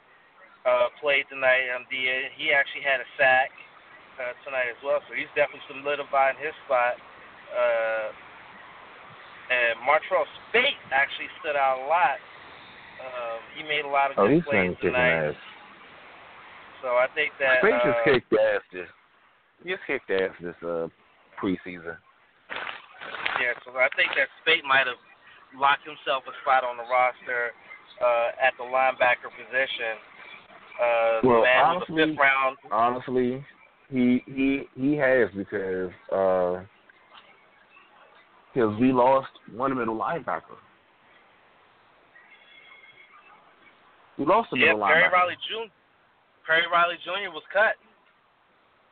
uh, played tonight on DA. He actually had a sack uh, tonight as well, so he's definitely solidifying his spot. Uh, and Martrell Spaight actually stood out a lot. Um, he made a lot of oh, good he's plays tonight. Ass. So I think that Spaight uh, just kicked ass this. He just kicked ass this uh, preseason. Yeah, so I think that Spaight might have locked himself a spot on the roster uh, at the linebacker position. Uh, well, man honestly, was fifth round. honestly, he he he has because uh, because we lost one middle linebacker. We lost yeah, middle Perry linebacker. Riley Jr. Perry Riley Jr. was cut.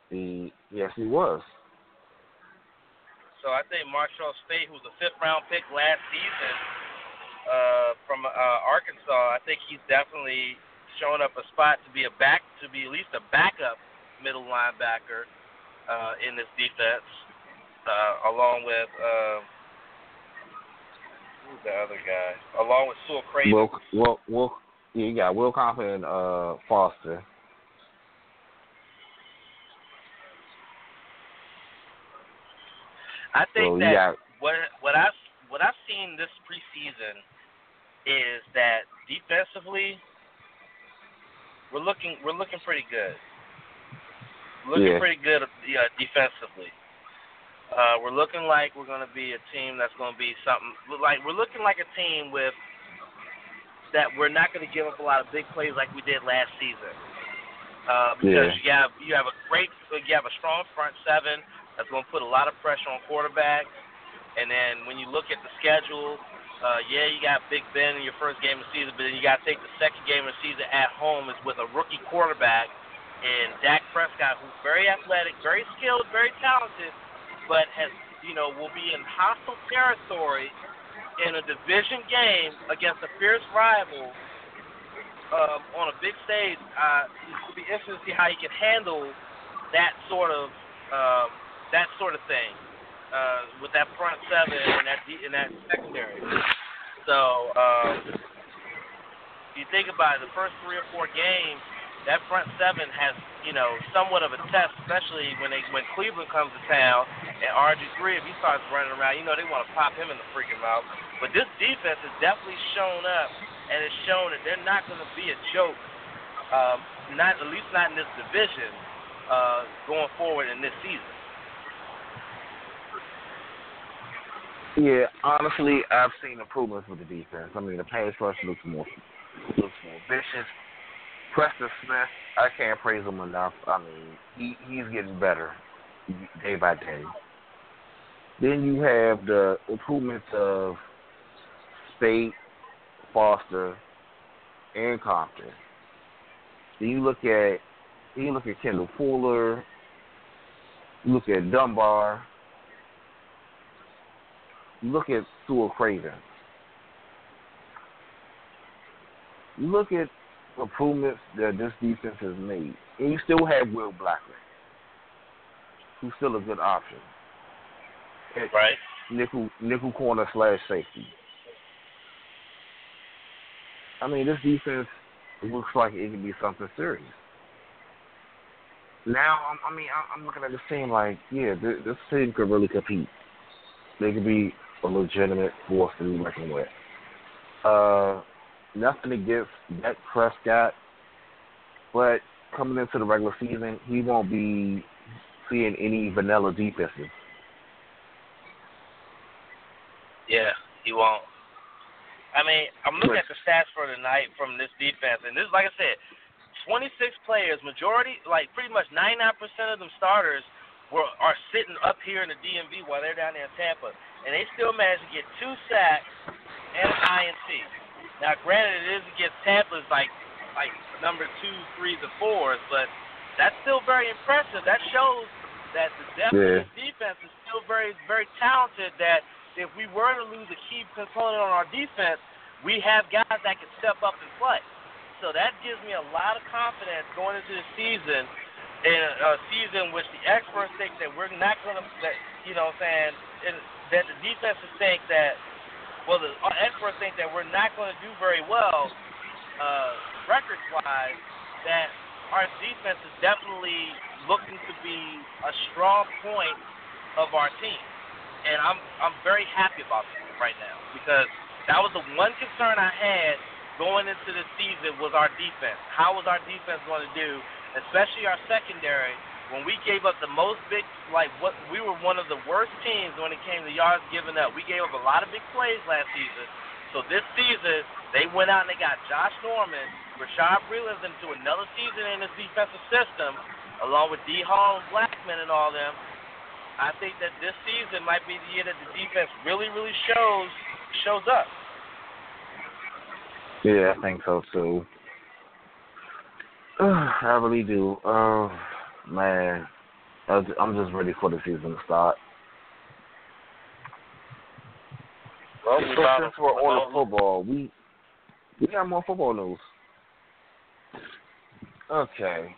He yes, he was. So I think Marshall Spaight, who was a fifth round pick last season uh, from uh, Arkansas, I think he's definitely showing up a spot to be a back, to be at least a backup middle linebacker uh, in this defense, uh, along with uh, who's the other guy? Along with Sewell Craven. Will, Will, Will, yeah, you got Will Compton and uh, Foster. I think so that got, what what I what I've seen this preseason is that defensively we're looking we're looking pretty good. Looking yeah. pretty good uh, defensively. Uh, we're looking like we're going to be a team that's going to be something like we're looking like a team with that we're not going to give up a lot of big plays like we did last season. Uh, because yeah. you have you have a great you have a strong front seven that's going to put a lot of pressure on quarterbacks. And then when you look at the schedule, uh, yeah, you got Big Ben in your first game of the season, but then you got to take the second game of the season at home is with a rookie quarterback and Dak Prescott, who's very athletic, very skilled, very talented, but has you know will be in hostile territory in a division game against a fierce rival um, on a big stage. Uh, it'll be interesting to see how he can handle that sort of um, that sort of thing uh, with that front seven and that in that secondary. So um, you think about it, the first three or four games, that front seven has you know somewhat of a test, especially when they when Cleveland comes to town and RG three if he starts running around, you know they want to pop him in the freaking mouth. But this defense has definitely shown up and it's shown that they're not going to be a joke. Um, not at least not in this division uh, going forward in this season. Yeah, honestly, I've seen improvements with the defense. I mean, the pass rush looks more looks more vicious. Preston Smith, I can't praise him enough. I mean, he he's getting better day by day. Then you have the improvements of Spaight, Foster, and Compton. Then you look at you look at Kendall Fuller, you look at Dunbar, look at Sewell Craven. Look at the improvements that this defense has made. And you still have Will Blackmon, who's still a good option. Right. Nickel nickel corner slash safety. I mean, this defense looks like it could be something serious. Now, I mean, I'm looking at this team like, yeah, this team could really compete. They could be a legitimate force to be reckoned with. Uh, nothing against Dak Prescott, but coming into the regular season, he won't be seeing any vanilla defenses. Yeah, he won't. I mean, I'm looking at the stats for tonight from this defense, and this, is like I said, 26 players, majority, like pretty much 99% of them starters were are sitting up here in the DMV while they're down there in Tampa, and they still managed to get two sacks and an INT. Now, granted, it is against Tampa's like like number two, threes, and fours, but that's still very impressive. That shows that the depth yeah. of the defense is still very, very talented. That if we were to lose a key component on our defense, we have guys that can step up and play. So that gives me a lot of confidence going into the season, in a season which the experts think that we're not going to, you know, what I'm saying, that the defenses think that, well, the experts think that we're not going to do very well, uh, records-wise. That our defense is definitely looking to be a strong point of our team, and I'm I'm very happy about that right now because that was the one concern I had going into the season was our defense. How was our defense going to do, especially our secondary? When we gave up the most big, like what we were one of the worst teams when it came to yards given up. We gave up a lot of big plays last season. So this season, they went out and they got Josh Norman, Bashaud Breeland into another season in this defensive system, along with D. Hall and Blackman and all them. I think that this season might be the year that the defense really, really shows shows up. Yeah, I think so too. I really do. Oh man, I'm just ready for the season to start. Well, so since we're on the football, we we got more football news. Okay.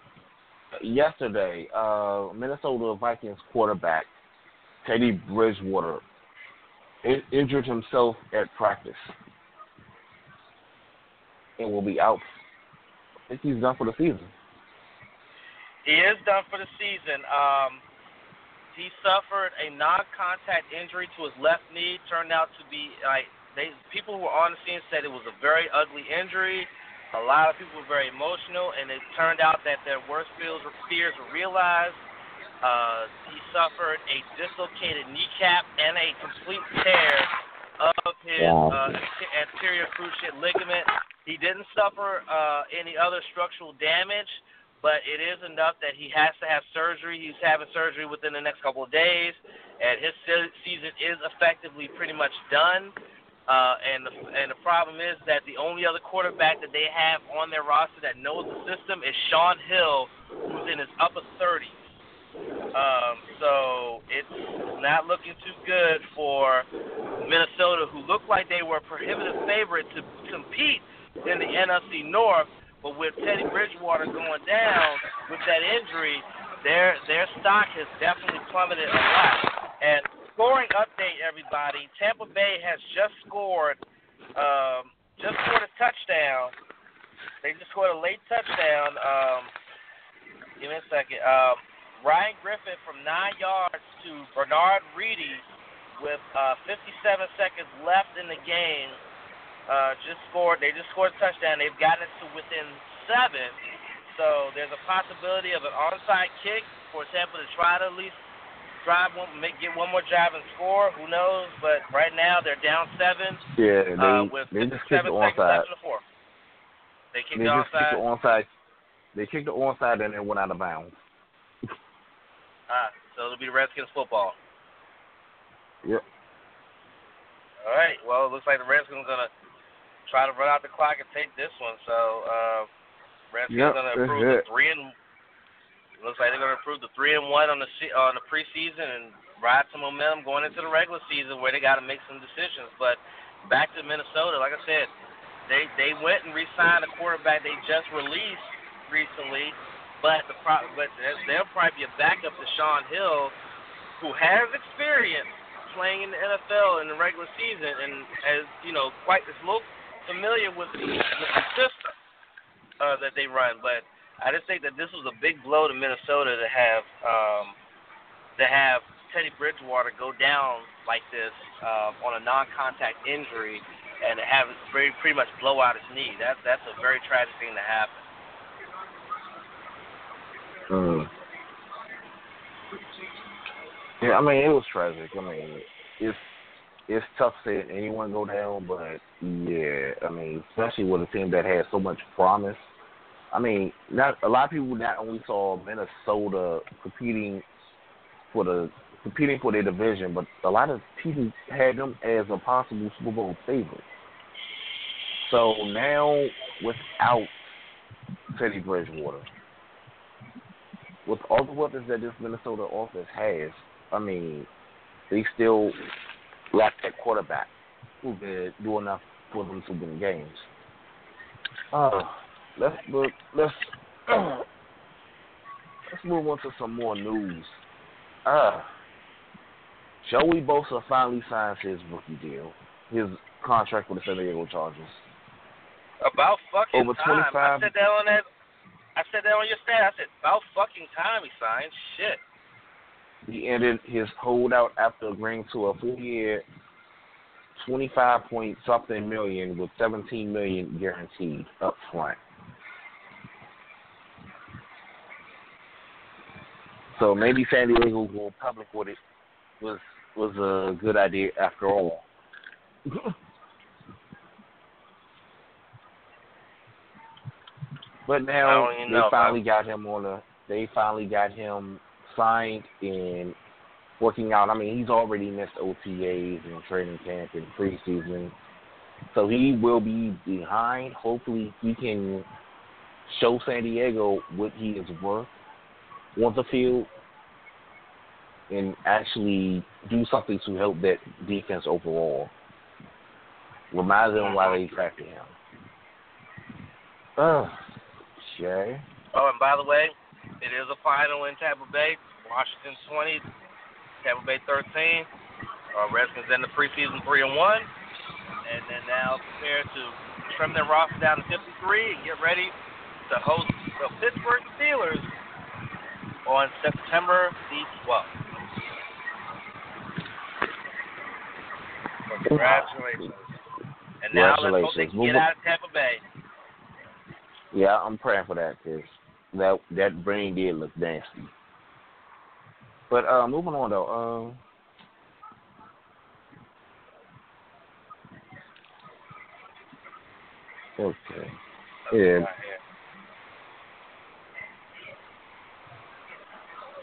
Yesterday, uh, Minnesota Vikings quarterback Teddy Bridgewater in- injured himself at practice and will be out. I think he's done for the season. He is done for the season. Um, he suffered a non-contact injury to his left knee. Turned out to be like they people who were on the scene said it was a very ugly injury. A lot of people were very emotional, and it turned out that their worst fears, fears were realized. Uh, he suffered a dislocated kneecap and a complete tear of his uh, anterior cruciate ligament. He didn't suffer uh, any other structural damage, but it is enough that he has to have surgery. He's having surgery within the next couple of days, and his season is effectively pretty much done. Uh, and the and the problem is that the only other quarterback that they have on their roster that knows the system is Shaun Hill, who's in his upper 30s. Um, so it's not looking too good for Minnesota, who looked like they were a prohibitive favorite to compete in the NFC North. But with Teddy Bridgewater going down with that injury, their their stock has definitely plummeted a lot. And scoring update, everybody. Tampa Bay has just scored, um, just scored a touchdown. They just scored a late touchdown. Um, give me a second. Um, Ryan Griffin from nine yards to Bernard Reedy with uh, 57 seconds left in the game. Uh, just scored. They just scored a touchdown. They've gotten it to within seven. So there's a possibility of an onside kick for Tampa to try to at least drive one, make get one more drive and score. Who knows? But right now they're down seven. Yeah, they uh, with they just kicked the onside. The fourth. They kicked they the just onside. kicked the onside. They kicked the onside and it went out of bounds. ah, so it'll be the Redskins football. Yep. All right. Well, it looks like the Redskins are gonna try to run out the clock and take this one. So uh, Redskins yep, gonna improve the three and Looks like they're going to improve the three and one on the on the preseason and ride some momentum going into the regular season where they got to make some decisions. But back to Minnesota, like I said, they they went and re-signed a quarterback they just released recently, but the pro, but they'll probably be a backup to Shaun Hill, who has experience playing in the NFL in the regular season and as you know quite is little familiar with the, with the system uh, that they run, but I just think that this was a big blow to Minnesota to have um, to have Teddy Bridgewater go down like this uh, on a non-contact injury and have very pretty much blow out his knee. That that's a very tragic thing to happen. Mm. Yeah, I mean it was tragic. I mean, if it's tough seeing anyone go down, but yeah, I mean, especially with a team that has so much promise. I mean, not a lot of people not only saw Minnesota competing for the competing for their division, but a lot of people had them as a possible Super Bowl favorite. So now, without Teddy Bridgewater, with all the weapons that this Minnesota offense has, I mean, they still lack that quarterback who can do enough for them to win games. Uh, let's look. Let's let's move on to some more news. Uh, Joey Bosa finally signs his rookie deal, his contract with the San Diego Chargers. About fucking Over time. 25 I said that on that. I said that on your stat. I said about fucking time he signed. Shit. He ended his holdout after agreeing to a four-year, twenty-five point something million with seventeen million guaranteed up front. So maybe San Diego going public with it was was a good idea after all. but now they know, finally got him on a. They finally got him signed and working out. I mean, he's already missed OTAs and training camp and preseason, so he will be behind. Hopefully, he can show San Diego what he is worth on the field and actually do something to help that defense overall. Remind them why they drafted him. Oh, Shay. Oh, and by the way, it is a final in Tampa Bay. Washington 20, Tampa Bay 13. Uh, Redskins in the preseason 3 and 1. And then now prepare to trim their roster down to 53 and get ready to host the Pittsburgh Steelers on September the 12th. So congratulations. And now let's hope they can get out of Tampa Bay. Yeah, I'm praying for that because that that brain did look nasty. But uh, moving on though, um, okay, yeah,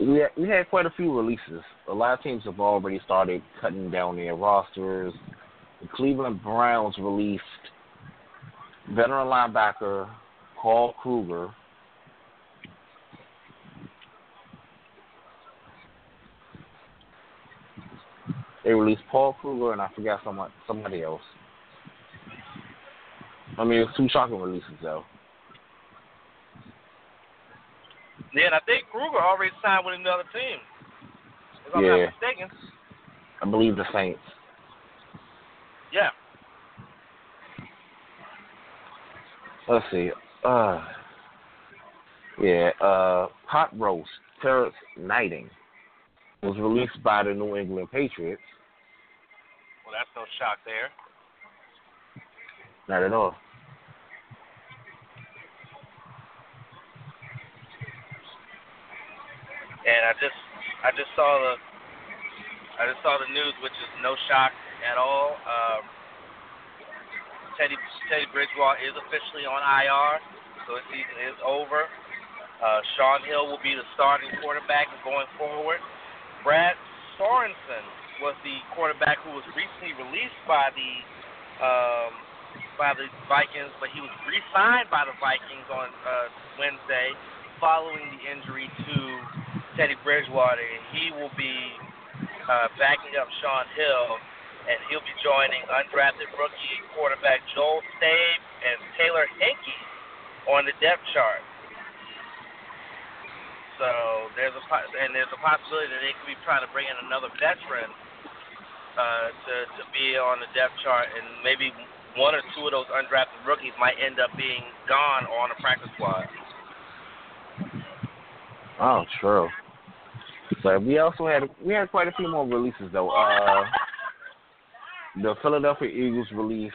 we had, we had quite a few releases. A lot of teams have already started cutting down their rosters. The Cleveland Browns released veteran linebacker Paul Kruger. They released Paul Kruger and I forgot someone somebody else. I mean, it's two shocking releases though. Yeah, and I think Kruger already signed with another team. If I'm Yeah. not mistaken. I believe the Saints. Yeah. Let's see. Uh, yeah, uh, Pot Roast, Terrance Knighton was released by the New England Patriots. Well, that's no shock there. Not at all. And I just I just saw the I just saw the news, which is no shock at all. Um, Teddy Teddy Bridgewater is officially on IR, so his season is over. Uh, Shaun Hill will be the starting quarterback going forward. Brad Sorensen was the quarterback who was recently released by the um, by the Vikings, but he was re-signed by the Vikings on uh, Wednesday following the injury to Teddy Bridgewater. He will be uh, backing up Shaun Hill, and he'll be joining undrafted rookie quarterback Joel Stave and Taylor Heinicke on the depth chart. So there's a and there's a possibility that they could be trying to bring in another veteran uh, to to be on the depth chart, and maybe one or two of those undrafted rookies might end up being gone or on the practice squad. Oh, true. But we also had we had quite a few more releases though. Uh, the Philadelphia Eagles released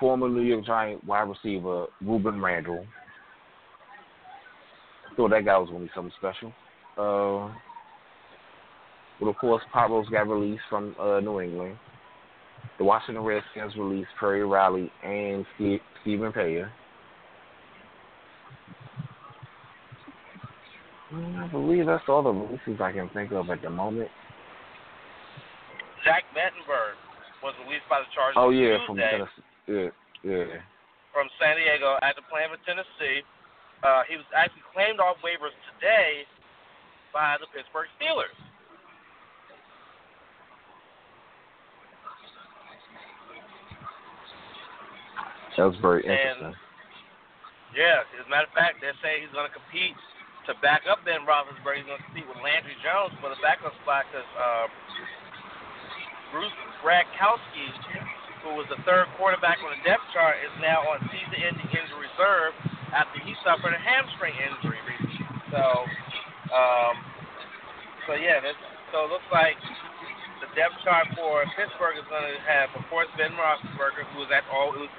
former New York Giant wide receiver Rueben Randle. Thought that guy was gonna be something special. Uh, but of course, Pop Rose got released from uh, New England. the Washington Redskins released Perry Riley and Steve, Stephen Paea. I believe that's all the releases I can think of at the moment. Jack Mettenberg was released by the Chargers. Oh yeah, Tuesday from Tennessee. Yeah, yeah. From San Diego after playing for Tennessee. Uh, he was actually claimed off waivers today by the Pittsburgh Steelers. That was very interesting. And, yeah, as a matter of fact, they say he's going to compete to back up Ben Roethlisberger. He's going to compete with Landry Jones for the backup spot because uh, Bruce Gradkowski, who was the third quarterback on the depth chart, is now on season-ending injury reserve after he suffered a hamstring injury recently. So, um, so yeah, this, so it looks like the depth chart for Pittsburgh is going to have, of course, Ben Roethlisberger, who was at all, who was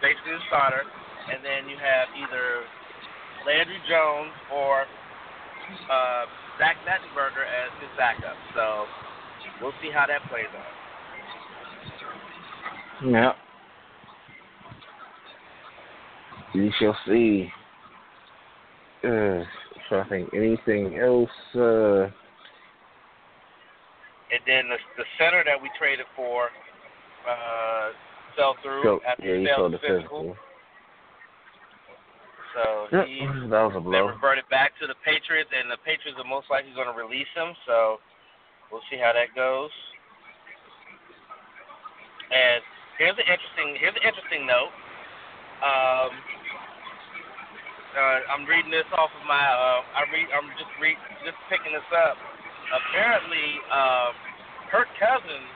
basically the starter, and then you have either Landry Jones or uh, Zach Mettenberger as his backup. So we'll see how that plays out. Yeah. We shall see. Uh, so I think anything else. Uh, and then the, the center that we traded for uh, fell through so, after yeah, he failed the physical. physical. So Yep, he that was a blow. reverted back to the Patriots, and the Patriots are most likely going to release him. So we'll see how that goes. And here's an interesting here's an interesting note. Um, uh, I'm reading this off of my uh, I read I'm just read just picking this up. Apparently, um, Kirk Cousins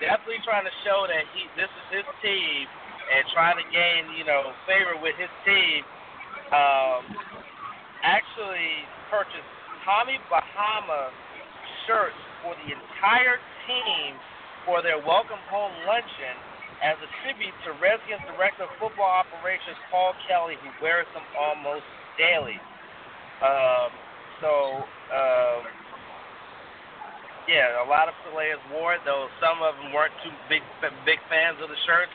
definitely trying to show that he this is his team and trying to gain you know favor with his team. Um, actually purchased Tommy Bahama shirts for the entire team for their welcome home luncheon as a tribute to Redskins Director of Football Operations Paul Kelly, who wears them almost daily. Um, so, um, yeah, a lot of players wore it, though some of them weren't too big big fans of the shirts.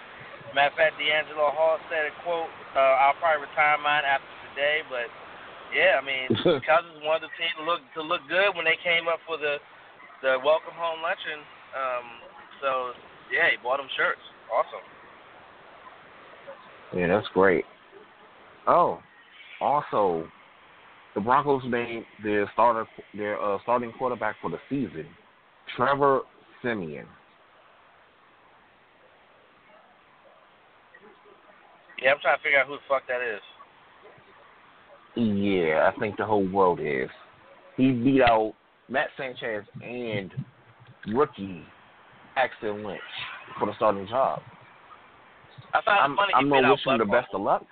Matter of fact, DeAngelo Hall said, a "quote uh, I'll probably retire mine after today, but yeah, I mean, Cousins wanted the team to look to look good when they came up for the the welcome home luncheon. Um, so yeah, he bought them shirts. Awesome. Yeah, that's great. Oh, also, the Broncos named their starter, their uh, starting quarterback for the season, Trevor Siemian. Yeah, I'm trying to figure out who the fuck that is. Yeah, I think the whole world is. He beat out Matt Sanchez and rookie Axel Lynch for the starting job. I thought I'm, funny I'm gonna wish him the best of luck.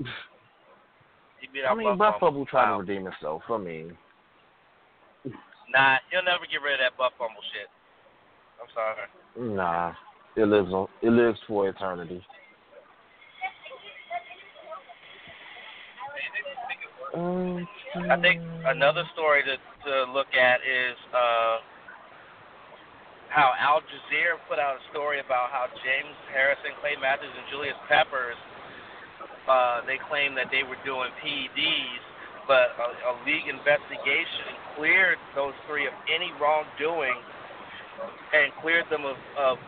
Beat I mean, Buff. Bubble tried to redeem himself. I mean, Nah, he'll never get rid of that Buff Bumble shit. I'm sorry. nah, it lives on, it lives for eternity. I think another story to to look at is uh, how Al Jazeera put out a story about how James Harrison, Clay Matthews, and Julius Peppers uh, they claimed that they were doing PEDs, but a, a league investigation cleared those three of any wrongdoing and cleared them of, of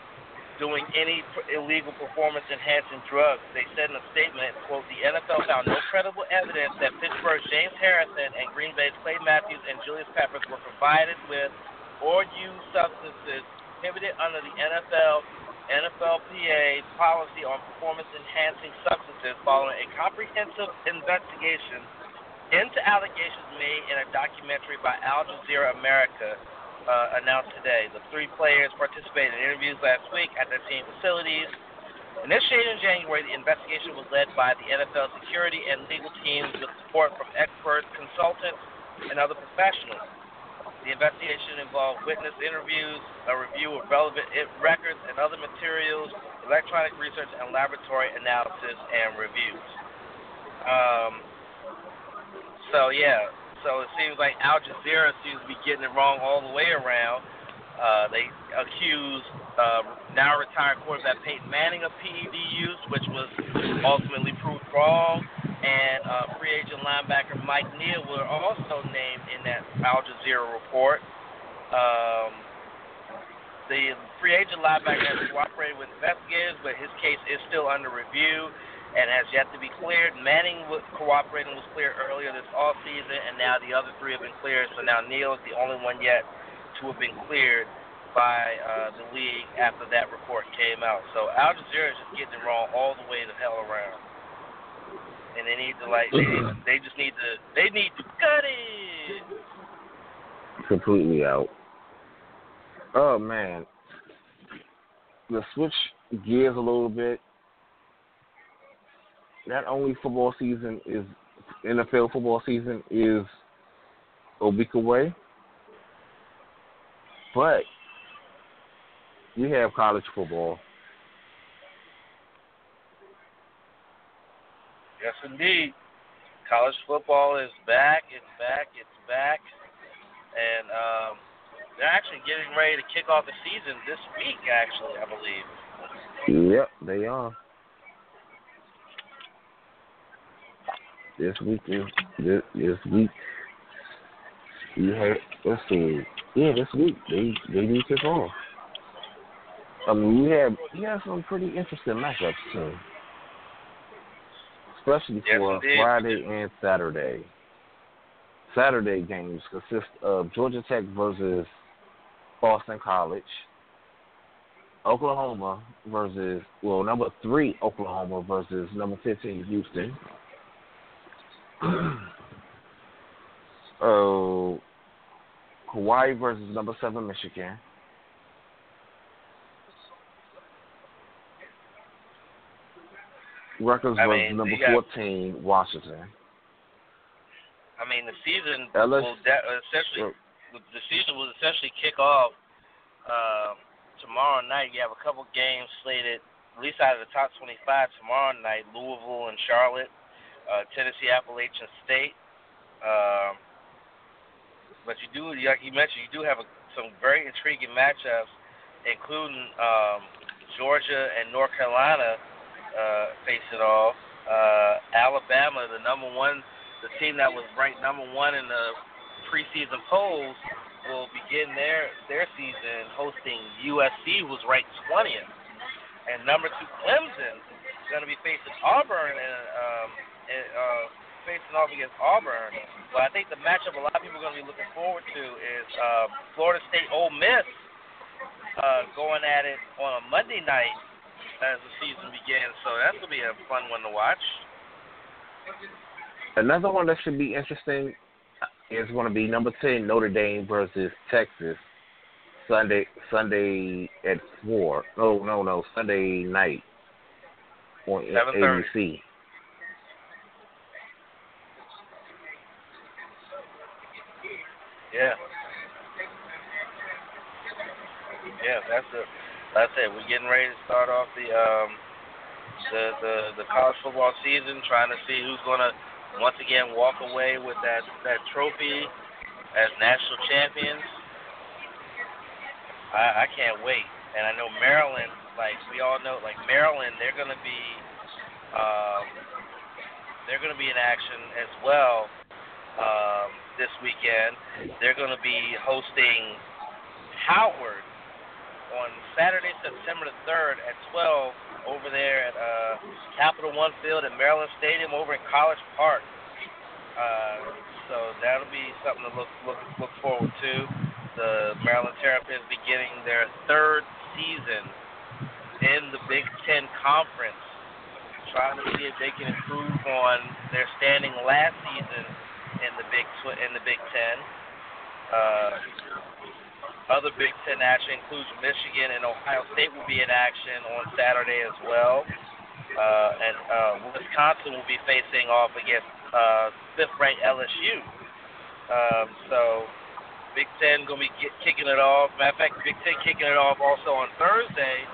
doing any illegal performance enhancing drugs. They said in a statement, quote, the NFL found no credible evidence that Pittsburgh's James Harrison and Green Bay's Clay Matthews and Julius Peppers were provided with or used substances prohibited under the NFL NFLPA policy on performance enhancing substances following a comprehensive investigation into allegations made in a documentary by Al Jazeera America uh, announced today. The three players participated in interviews last week at their team facilities. Initiated in January, the investigation was led by the NFL security and legal teams with support from experts, consultants, and other professionals. The investigation involved witness interviews, a review of relevant records and other materials, electronic research, and laboratory analysis and reviews. Um, so yeah, so it seems like Al Jazeera seems to be getting it wrong all the way around. Uh, they accused uh, now retired quarterback Peyton Manning of PED use, which was ultimately proved wrong. And uh, free agent linebacker Mike Neal were also named in that Al Jazeera report. Um, the free agent linebacker has cooperated with investigators, but his case is still under review and has yet to be cleared. Manning was cooperating was cleared earlier this off season, and now the other three have been cleared. So now Neal is the only one yet to have been cleared by uh, the league after that report came out. So Al Jazeera is just getting it wrong all the way the hell around. And they need to like they, they just need to they need to cut it. Completely out. Oh man. Let's switch gears a little bit. Not only football season is NFL football season is a week away, but you have college football. Yes, indeed. College football is back. It's back. It's back. And um, they're actually getting ready to kick off the season this week, actually, I believe. Yep, they are. This week is this, this week. You have let's see. Yeah, this week they they do kick off. I mean, we have we have some pretty interesting matchups too, especially Yes, for. Friday and Saturday. Saturday games consist of Georgia Tech versus Boston College, Oklahoma versus well number three Oklahoma versus number fifteen Houston. Oh, Hawaii versus number seven Michigan. Rutgers I versus mean, number got- fourteen Washington. I mean, the season LS will de- essentially the season will essentially kick off um, tomorrow night. You have a couple games slated, at least out of the top 25 tomorrow night. Louisville and Charlotte, uh, Tennessee Appalachian State. Um, but you do, like you mentioned, you do have a, some very intriguing matchups, including um, Georgia and North Carolina uh, facing off. Uh, Alabama, the number one, the team that was ranked number one in the preseason polls, will begin their their season hosting USC, who's ranked 20th, and number two Clemson is going to be facing Auburn and um, and, uh, facing off against Auburn. But I think the matchup a lot of people are going to be looking forward to is uh, Florida State Ole Miss uh, going at it on a Monday night as the season begins. So that's to be a fun one to watch. Another one that should be interesting is going to be number ten Notre Dame versus Texas. Sunday Sunday at four. No, no, no. Sunday night on ABC. Yeah. Yeah, that's it. That's it. We're getting ready to start off the um the the, the college football season, trying to see who's gonna once again walk away with that that trophy as national champions. I I can't wait. And I know Maryland, like we all know, like Maryland, they're gonna be um they're gonna be in action as well um, this weekend. They're to be hosting Howard on Saturday, September the 3rd at 12 over there at uh, Capital One Field at Maryland Stadium over in College Park. Uh, so that'll be something to look look look forward to. The Maryland Terrapins beginning their third season in the Big Ten Conference, trying to see if they can improve on their standing last season in the Big Tw- in the Big Ten. Uh, other Big Ten action includes Michigan and Ohio State will be in action on Saturday as well. Uh, and uh, Wisconsin will be facing off against uh, fifth-ranked LSU. Um, so Big Ten gonna be get, kicking it off. Matter of fact, Big Ten kicking it off also on Thursday.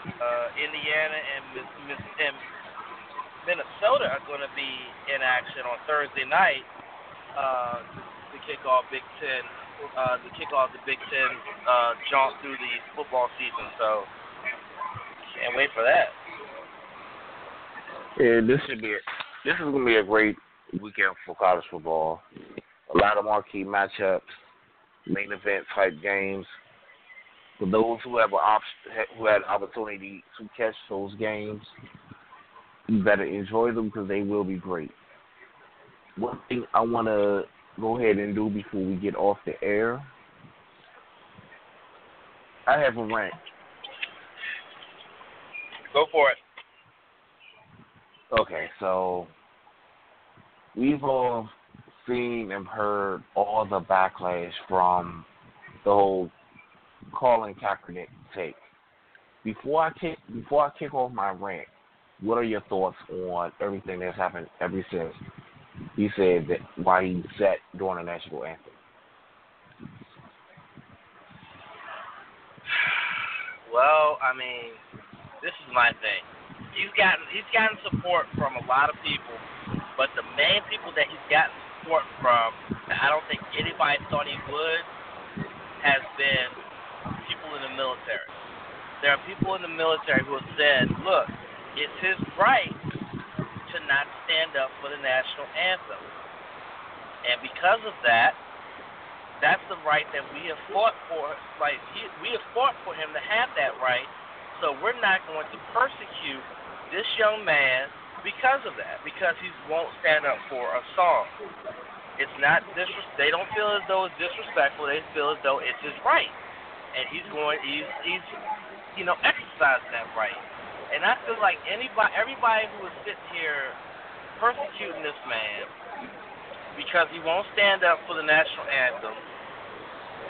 Uh, Indiana and, and Minnesota are going to be in action on Thursday night uh, to kick off Big Ten uh, to kick off the Big Ten uh, jaunt through the football season. So can't wait for that. Yeah, this should be. A, this is gonna be a great weekend for college football. A lot of marquee matchups, main event type games. For those who have an op- who had opportunity to catch those games, you better enjoy them because they will be great. One thing I want to go ahead and do before we get off the air, I have a rant. Go for it. Okay, so we've all seen and heard all the backlash from the whole Colin Kaepernick take. Before I kick before I kick off my rant, what are your thoughts on everything that's happened ever since he said that why he sat during the national anthem? Well, I mean, this is my thing. He's gotten he's gotten support from a lot of people, but the main people that he's gotten support from that I don't think anybody thought he would has been people in the military. There are people in the military who have said, look, it's his right to not stand up for the national anthem. And because of that, that's the right that we have fought for. Like he, we have fought for him to have that right. So we're not going to persecute this young man because of that, because he won't stand up for a song. It's not disres- They don't feel as though it's disrespectful. They feel as though it's his right, and he's going. He's he's you know exercising that right. And I feel like anybody, everybody who is sitting here persecuting this man because he won't stand up for the national anthem,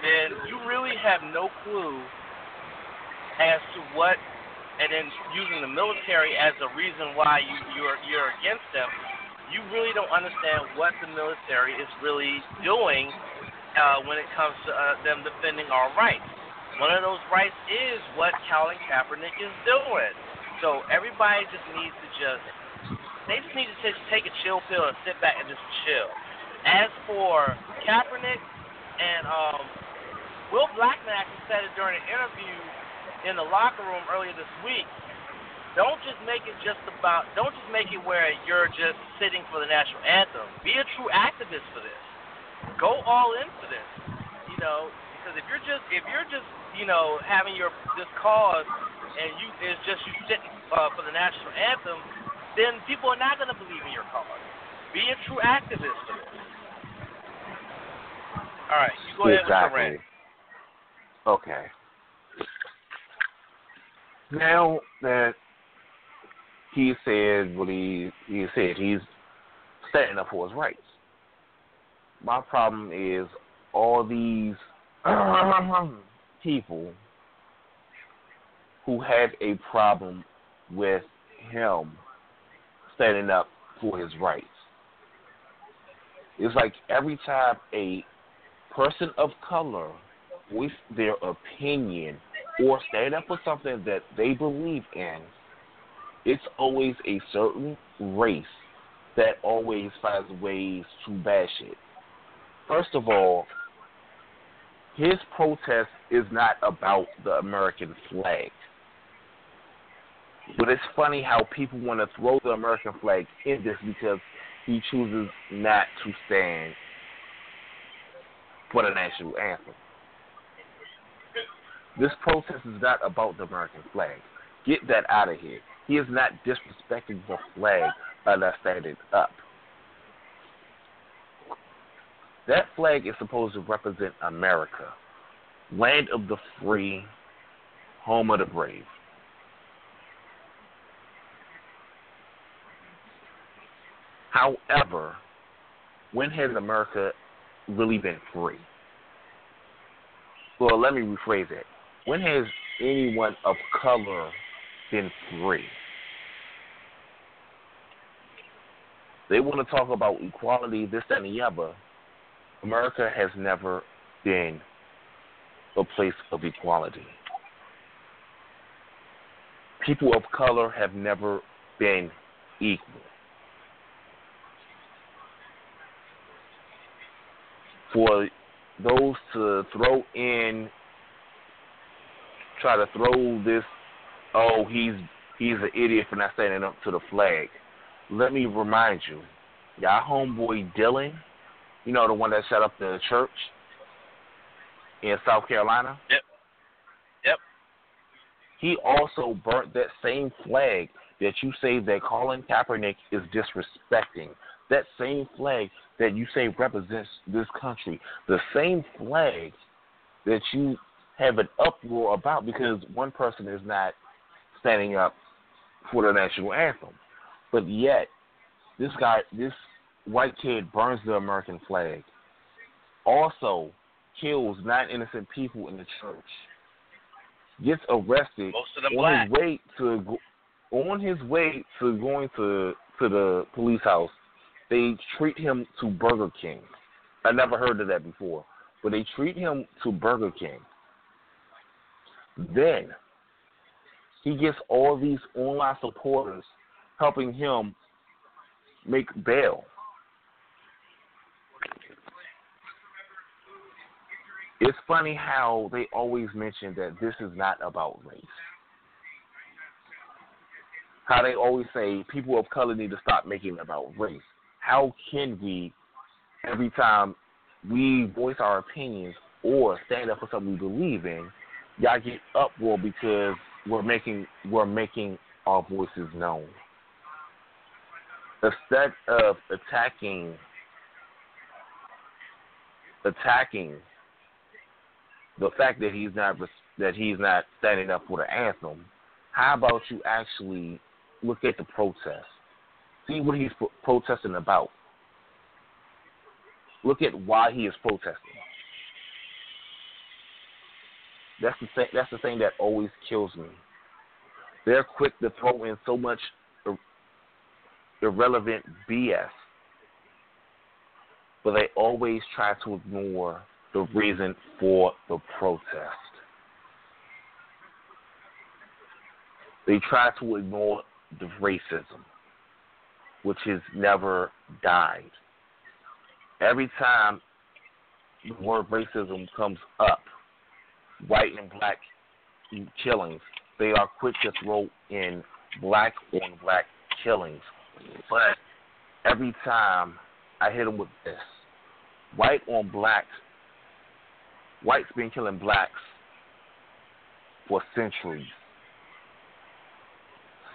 then you really have no clue as to what and then using the military as a reason why you, you're you're against them, you really don't understand what the military is really doing uh, when it comes to uh, them defending our rights. One of those rights is what Colin Kaepernick is doing. So everybody just needs to just they just need to just take a chill pill and sit back and just chill. As for Kaepernick and um, Will Blackmon actually said it during an interview in the locker room earlier this week, don't just make it just about don't just make it where you're just sitting for the national anthem. Be a true activist for this. Go all in for this. You know, because if you're just if you're just you know having your this cause and you it's just you sitting uh, for the national anthem, then people are not going to believe in your cause. Be a true activist. All right, you go ahead exactly. with your rant. Okay. Now that he said what he he said, he's standing up for his rights. My problem is all these people who have a problem with him standing up for his rights. It's like every time a person of color voice their opinion or stand up for something that they believe in, it's always a certain race that always finds ways to bash it. First of all, his protest is not about the American flag. But it's funny how people want to throw the American flag in this because he chooses not to stand for the national anthem. This protest is not about the American flag. Get that out of here. He is not disrespecting the flag not standing up. That flag is supposed to represent America, land of the free, home of the brave. However, when has America really been free? Well, let me rephrase it. When has anyone of color been free? They want to talk about equality, this, that, and the other. America has never been a place of equality. People of color have never been equal. For those to throw in, try to throw this, oh, he's he's an idiot for not standing up to the flag. Let me remind you, y'all homeboy Dylann, you know the one that shut up the church in South Carolina. Yep. Yep. He also burnt that same flag that you say that Colin Kaepernick is disrespecting. That same flag that you say represents this country. The same flag that you have an uproar about because one person is not standing up for the national anthem. But yet, this guy, this white kid burns the American flag. Also, kills nine innocent people in the church. Gets arrested on black. his way to on his way to going to to the police house. They treat him to Burger King. I never heard of that before, but they treat him to Burger King. Then he gets all these online supporters helping him make bail. It's funny how they always mention that this is not about race. How they always say people of color need to stop making it about race. How can we, every time we voice our opinions or stand up for something we believe in, y'all get uproar because we're making we're making our voices known. Instead of attacking attacking the fact that he's not that he's not standing up for the anthem, how about you actually look at the protest? See what he's pro- protesting about. Look at why he is protesting. That's the thing. That's the thing that always kills me. They're quick to throw in so much irrelevant BS, but they always try to ignore the reason for the protest. They try to ignore the racism, which has never died. Every time the word racism comes up, white and black killings, they are quick to throw in black on black killings. But every time I hit them with this, white on black, whites been killing blacks for centuries.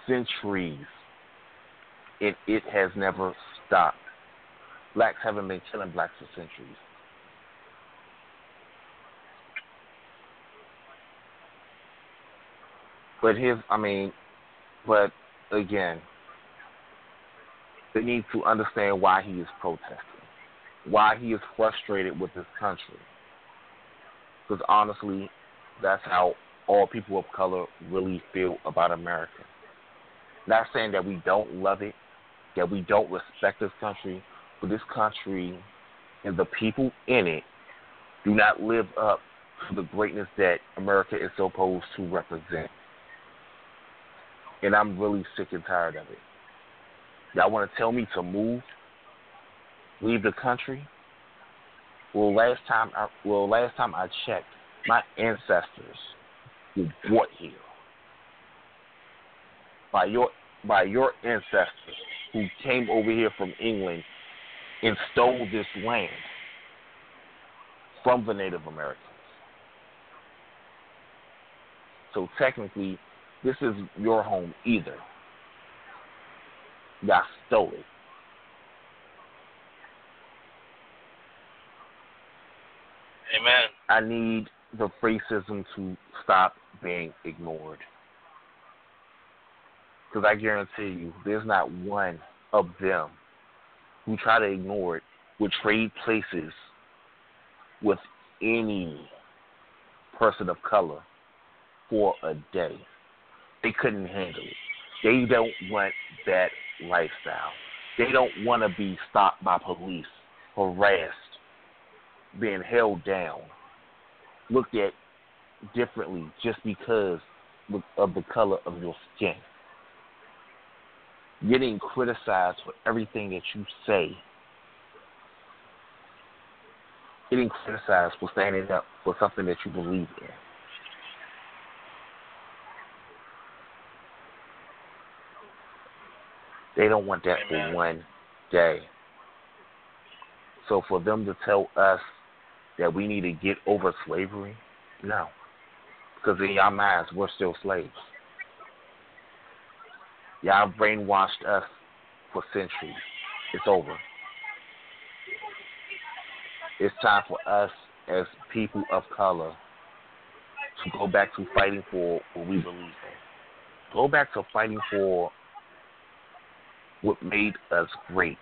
Centuries. It, it has never stopped. Blacks haven't been killing blacks for centuries. But his, I mean, but again, they need to understand why he is protesting, why he is frustrated with this country. Because honestly, that's how all people of color really feel about America. Not saying that we don't love it, that we don't respect this country, but this country and the people in it do not live up to the greatness that America is supposed to represent and I'm really sick and tired of it. Y'all want to tell me to move, leave the country? Well, last time, I, well, last time I checked, my ancestors were brought here by your by your ancestors who came over here from England and stole this land from the Native Americans. So technically, this is your home either. Y'all stole it. Amen. I need the racism to stop being ignored. Because I guarantee you, there's not one of them who try to ignore it would trade places with any person of color for a day. They couldn't handle it. They don't want that lifestyle. They don't want to be stopped by police, harassed, being held down, looked at differently just because of the color of your skin. Getting criticized for everything that you say. getting criticized for standing up for something that you believe in. They don't want that for one day. So for them to tell us that we need to get over slavery, no. Because in our minds, we're still slaves. Y'all brainwashed us for centuries. It's over. It's time for us as people of color to go back to fighting for what we believe in. Go back to fighting for what made us great.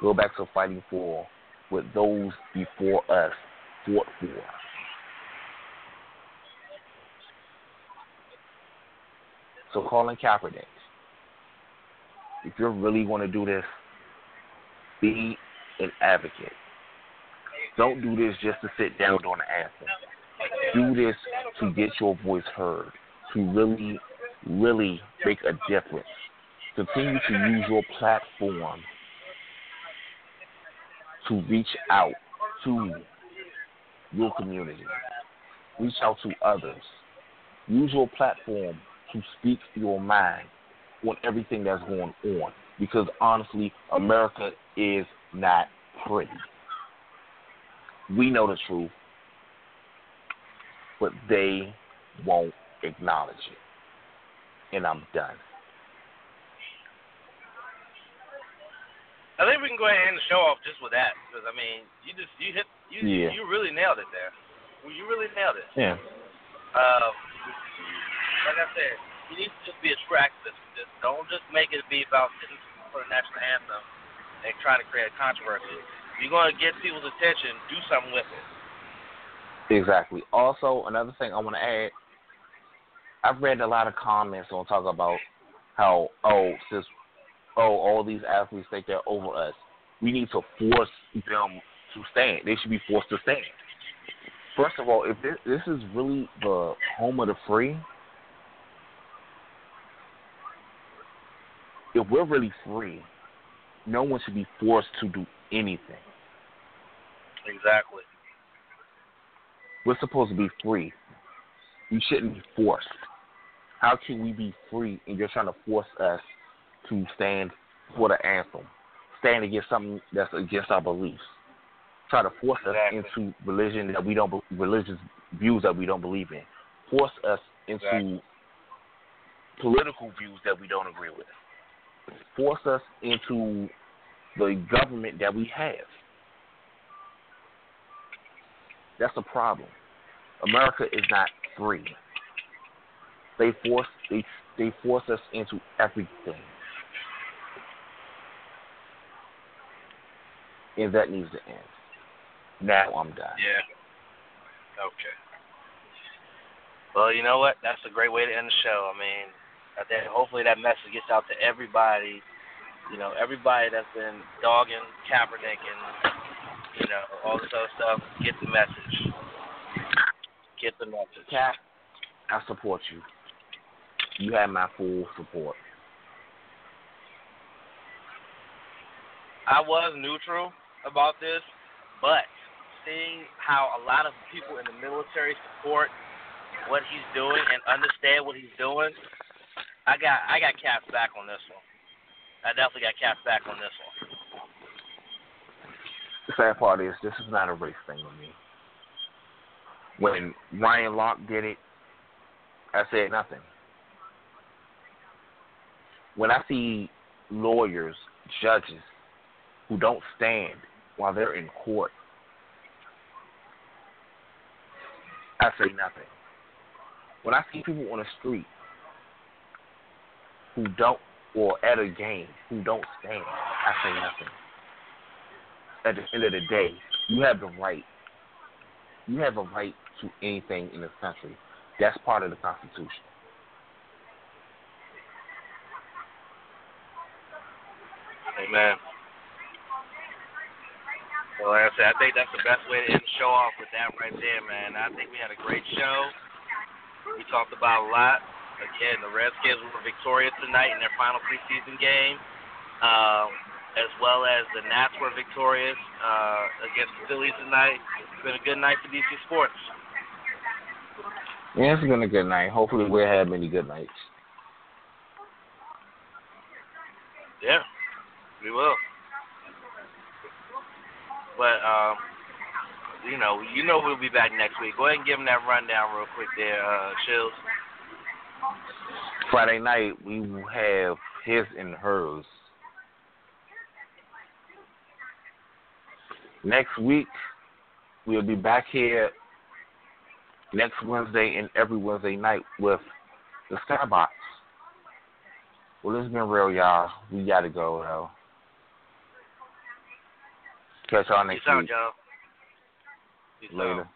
Go back to fighting for what those before us fought for. So Colin Kaepernick, if you really want to do this, be an advocate. Don't do this just to sit down during the anthem. Do this to get your voice heard, to really, really make a difference. Continue to use your platform to reach out to your community. Reach out to others. Use your platform to speak your mind on everything that's going on. Because honestly, America is not pretty. We know the truth, but they won't acknowledge it. And I'm done. I think we can go ahead and end the show off just with that because I mean, you just you hit you yeah. you really nailed it there. You really nailed it. Yeah. Um, like I said, you need to just be a true activist with this. Don't just make it be about sitting for the national anthem and trying to create a controversy. If you're going to get people's attention, do something with it. Exactly. Also, another thing I want to add, I've read a lot of comments on talk about how oh since oh, all these athletes think they're over us. We need to force them to stand. They should be forced to stand. First of all, if this, this is really the home of the free, if we're really free, no one should be forced to do anything. Exactly. We're supposed to be free. We shouldn't be forced. How can we be free and you're trying to force us to stand for the anthem, stand against something that's against our beliefs, try to force exactly. us into religion that we don't, religious views that we don't believe in, force us into exactly. political views that we don't agree with, force us into the government that we have. That's a problem. America is not free. They force they they force us into everything. and that needs to end. Now I'm done. Yeah. Okay. Well, you know what? That's a great way to end the show. I mean, I think hopefully that message gets out to everybody. You know, everybody that's been dogging Kaepernick and you know all this other stuff. Get the message. Get the message. Cap, I support you. You have my full support. I was neutral about this, but seeing how a lot of people in the military support what he's doing and understand what he's doing, I got I got capped back on this one. I definitely got capped back on this one. The sad part is this is not a race thing with me. When Ryan Locke did it, I said nothing. When I see lawyers, judges who don't stand while they're in court. I say nothing. When I see people on the street who don't, or at a game, who don't stand, I say nothing. At the end of the day, you have the right. You have a right to anything in this country. That's part of the Constitution. Amen. Well, like I said, I think that's the best way to end the show off with that right there, man. I think we had a great show. We talked about a lot. Again, the Redskins were victorious tonight in their final preseason game. Um, as well as the Nats were victorious uh, against the Phillies tonight. It's been a good night for DC sports. Yeah, it's been a good night. Hopefully, we'll have many good nights. Yeah, we will. But um, you know, you know we'll be back next week. Go ahead and give them that rundown real quick there, uh, Chillz. Friday night we will have his and hers. Next week we'll be back here next Wednesday and every Wednesday night with the Skybox. Well, it's been real, y'all. We gotta go though. Catch y'all next Peace out, week. y'all. Peace Later. Out.